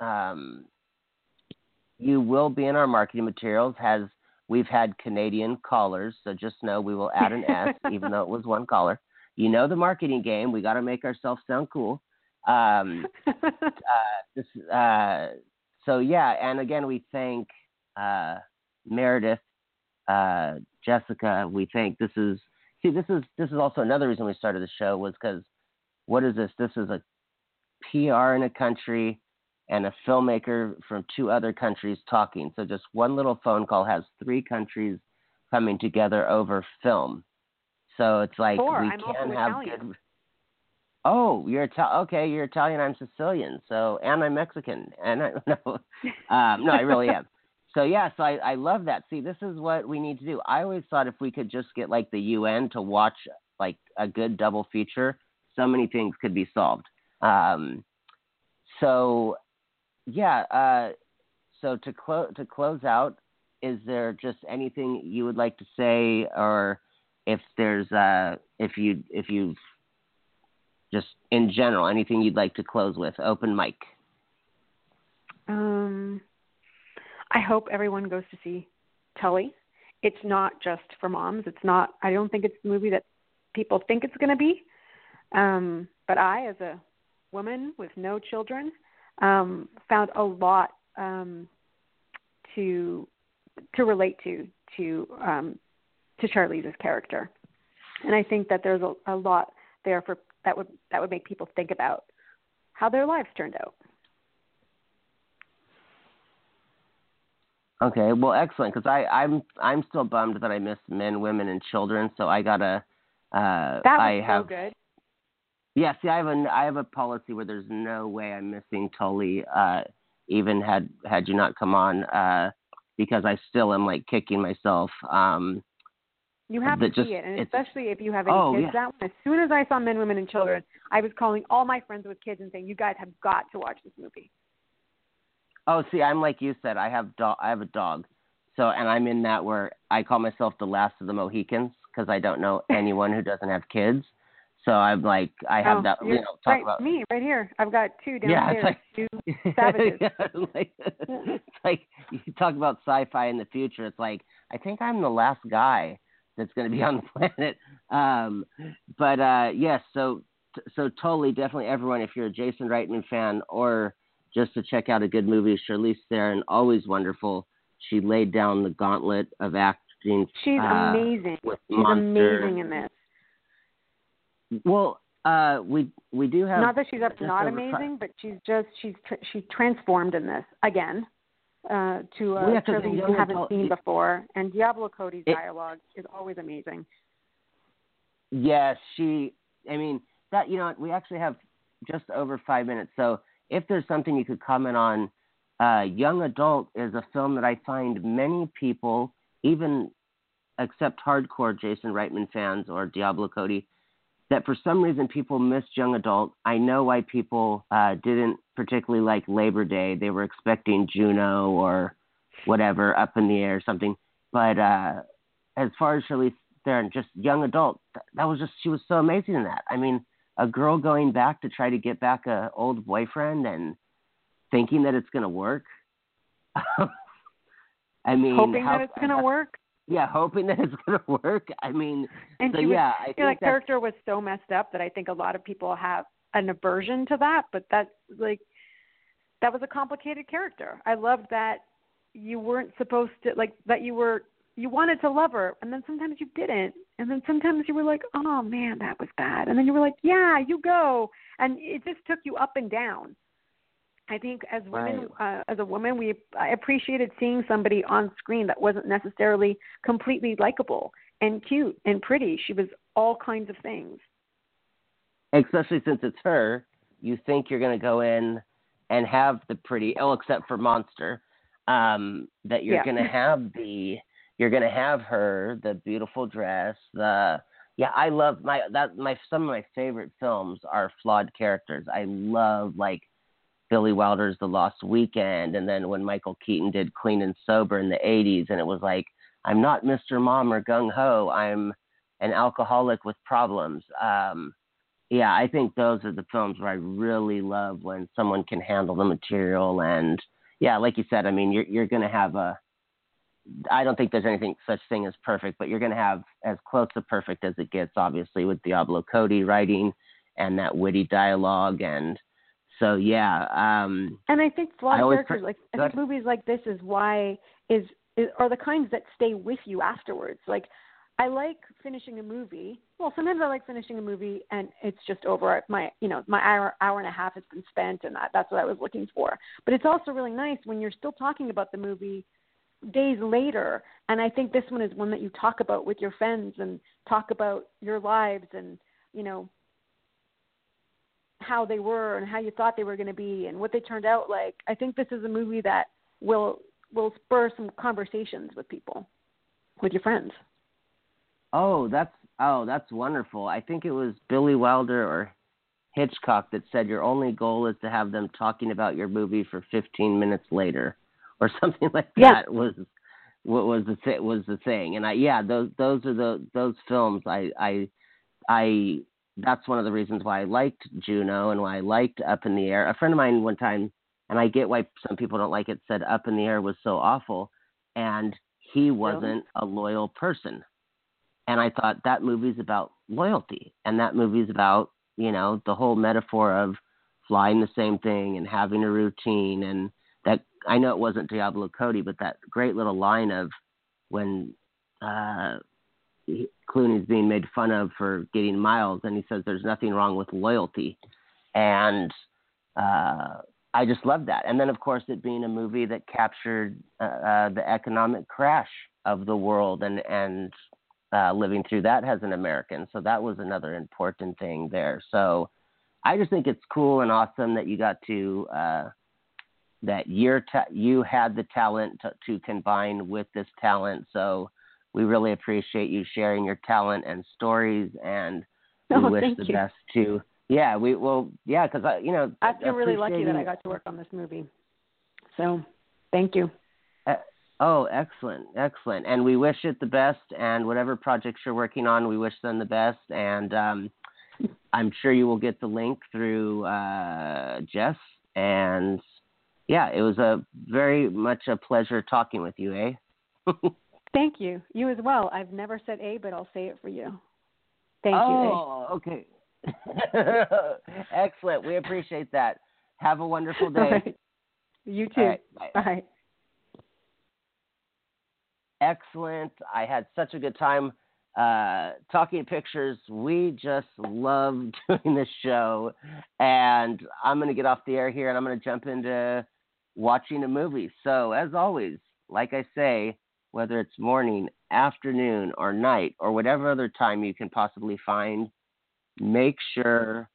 Speaker 2: uh, um, you will be in our marketing materials. Has we've had Canadian callers, so just know we will add an S, *laughs* even though it was one caller. You know the marketing game. We got to make ourselves sound cool. Um, uh, this, uh, so yeah, and again, we thank uh, Meredith, uh, Jessica. We thank this is see this is this is also another reason we started the show was because what is this? This is a PR in a country and a filmmaker from two other countries talking. So just one little phone call has three countries coming together over film. So it's like
Speaker 3: Four.
Speaker 2: we
Speaker 3: I'm
Speaker 2: can have
Speaker 3: Italian.
Speaker 2: good. Oh, you're Ital- okay. You're Italian. I'm Sicilian. So and I'm Mexican. And I *laughs* no, um, no, I really am. So yeah, so I, I love that. See, this is what we need to do. I always thought if we could just get like the UN to watch like a good double feature, so many things could be solved. Um, so yeah, uh, so to close to close out, is there just anything you would like to say, or if there's uh, if you if you just in general anything you'd like to close with? Open mic.
Speaker 3: Um, I hope everyone goes to see Tully. It's not just for moms. It's not. I don't think it's the movie that people think it's going to be. Um, but I, as a woman with no children, um, found a lot um, to to relate to to um, to Charlize's character, and I think that there's a, a lot there for that would that would make people think about how their lives turned out.
Speaker 2: Okay, well, excellent. Because I I'm I'm still bummed that I missed men, women, and children. So I gotta. Uh,
Speaker 3: That was
Speaker 2: I
Speaker 3: so good.
Speaker 2: Yeah, see, I have a I have a policy where there's no way I'm missing Tully, uh, even had had you not come on, uh, because I still am like kicking myself. Um,
Speaker 3: You have to
Speaker 2: just-
Speaker 3: see it, and especially if you have any
Speaker 2: Oh,
Speaker 3: kids.
Speaker 2: yeah.
Speaker 3: That one, as soon as I saw Men, Women, and Children, I was calling all my friends with kids and saying, "You guys have got to watch this movie."
Speaker 2: Oh, see, I'm like you said. I have dog. I have a dog. So, and I'm in that where I call myself the last of the Mohicans because I don't know *laughs* anyone who doesn't have kids. So I'm like, I have
Speaker 3: oh,
Speaker 2: that.
Speaker 3: you're
Speaker 2: know, talk
Speaker 3: right,
Speaker 2: about
Speaker 3: me right here. I've got two
Speaker 2: Yeah,
Speaker 3: downstairs.
Speaker 2: it's
Speaker 3: two *laughs* savages.
Speaker 2: yeah, *laughs* like, it's like you talk about sci-fi in the future. It's like I think I'm the last guy that's going to be on the planet. Um, but uh, yes, so so totally, definitely, everyone. If you're a Jason Reitman fan or just to check out a good movie, Charlize Theron, always wonderful. She laid down the gauntlet of acting.
Speaker 3: She's
Speaker 2: uh,
Speaker 3: amazing. She's
Speaker 2: Monster.
Speaker 3: amazing in this.
Speaker 2: Well, uh, we we do have
Speaker 3: Not that she's up not amazing, but she's just she's tr- she's transformed in this again uh, to a
Speaker 2: yeah, 'cause
Speaker 3: you haven't seen before. And Diablo Cody's
Speaker 2: It-
Speaker 3: dialogue is always amazing.
Speaker 2: Yes, she. I mean that. You know, we actually have just over five minutes. So if there's something you could comment on, uh, Young Adult is a film that I find many people, even except hardcore Jason Reitman fans or Diablo Cody, that for some reason people missed Young Adult. I know why people uh, didn't particularly like Labor Day. They were expecting Juno or whatever up in the air or something. But uh, as far as Charlize Theron, just Young Adult, that was just she was so amazing in that. I mean, a girl going back to try to get back a old boyfriend and thinking that it's going to work. *laughs* I mean,
Speaker 3: Hoping
Speaker 2: how,
Speaker 3: that it's going to work.
Speaker 2: Yeah, hoping that it's going to work. I mean,
Speaker 3: And
Speaker 2: so
Speaker 3: was,
Speaker 2: yeah, I think
Speaker 3: that character was so messed up that I think a lot of people have an aversion to that. But that's like that was a complicated character. I loved that you weren't supposed to like that you were you wanted to love her and then sometimes you didn't and then sometimes you were like oh man that was bad and then you were like yeah you go and it just took you up and down I think as women, right. uh, as a woman, we I appreciated seeing somebody on screen that wasn't necessarily completely likable and cute and pretty. She was all kinds of things.
Speaker 2: Especially since it's her, you think you're going to go in and have the pretty, oh, except for Monster, um, that you're
Speaker 3: yeah.
Speaker 2: going to have the, you're going to have her, the beautiful dress, the, yeah, I love my that my some of my favorite films are flawed characters. I love like Billy Wilder's The Lost Weekend, and then when Michael Keaton did Clean and Sober in the '80s, and it was like I'm not Mr. Mom or gung ho. I'm an alcoholic with problems. Um, yeah, I think those are the films where I really love when someone can handle the material and yeah, like you said, I mean, you're you're going to have a I don't think there's anything such thing as perfect, but you're going to have as close to perfect as it gets, obviously, with Diablo Cody writing and that witty dialogue. And so, yeah. Um,
Speaker 3: and I think flawed I characters, like I think movies like this is why is, is are the kinds that stay with you afterwards. Like I like finishing a movie. Well, sometimes I like finishing a movie and it's just over. My, you know, my hour, hour and a half has been spent, and that, that's what I was looking for. But it's also really nice when you're still talking about the movie days later. And I think this one is one that you talk about with your friends and talk about your lives and you know how they were and how you thought they were going to be and what they turned out like. I think this is a movie that will will spur some conversations with people, with your friends.
Speaker 2: Oh, that's oh, that's wonderful. I think it was Billy Wilder or Hitchcock that said your only goal is to have them talking about your movie for 15 minutes later, *laughs* or something like
Speaker 3: yeah.
Speaker 2: that. Was what was the th- was the thing, and I yeah, those those are the those films I I I that's one of the reasons why I liked Juno and why I liked Up in the Air. A friend of mine one time, and I get why some people don't like it, said Up in the Air was so awful, and he wasn't a loyal person and I thought that movie's about loyalty, and that movie's about you know the whole metaphor of flying the same thing and having a routine, and I know it wasn't Diablo Cody, but that great little line of when uh, Clooney's being made fun of for getting miles, and he says there's nothing wrong with loyalty, and uh, I just love that. And then of course it being a movie that captured uh, uh, the economic crash of the world and and uh, living through that as an American. So that was another important thing there. So I just think it's cool and awesome that you got to uh, that your ta- you had the talent to, to combine with this talent. So we really appreciate you sharing your talent and stories, and we
Speaker 3: oh,
Speaker 2: wish the
Speaker 3: you.
Speaker 2: best to. Yeah, we well, yeah, because I, you know,
Speaker 3: I feel really lucky that I got to work on this movie. So, thank you.
Speaker 2: Oh, excellent, excellent. And we wish it the best. And whatever projects you're working on, we wish them the best. And um, *laughs* I'm sure you will get the link through uh, Jess. And yeah, it was a very much a pleasure talking with you, eh? *laughs*
Speaker 3: Thank you. You as well. I've never said A, but I'll say it for you. Thank
Speaker 2: oh,
Speaker 3: you.
Speaker 2: Oh, okay. *laughs* excellent. We appreciate that. Have a wonderful day.
Speaker 3: Right. *laughs* You too.
Speaker 2: Right,
Speaker 3: bye. bye
Speaker 2: excellent. I had such a good time uh, talking pictures. We just love doing this show. And I'm going to get off the air here and I'm going to jump into watching a movie. So, as always, like I say, whether it's morning, afternoon, or night, or whatever other time you can possibly find, make sure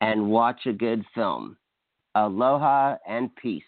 Speaker 2: and watch a good film. Aloha and peace.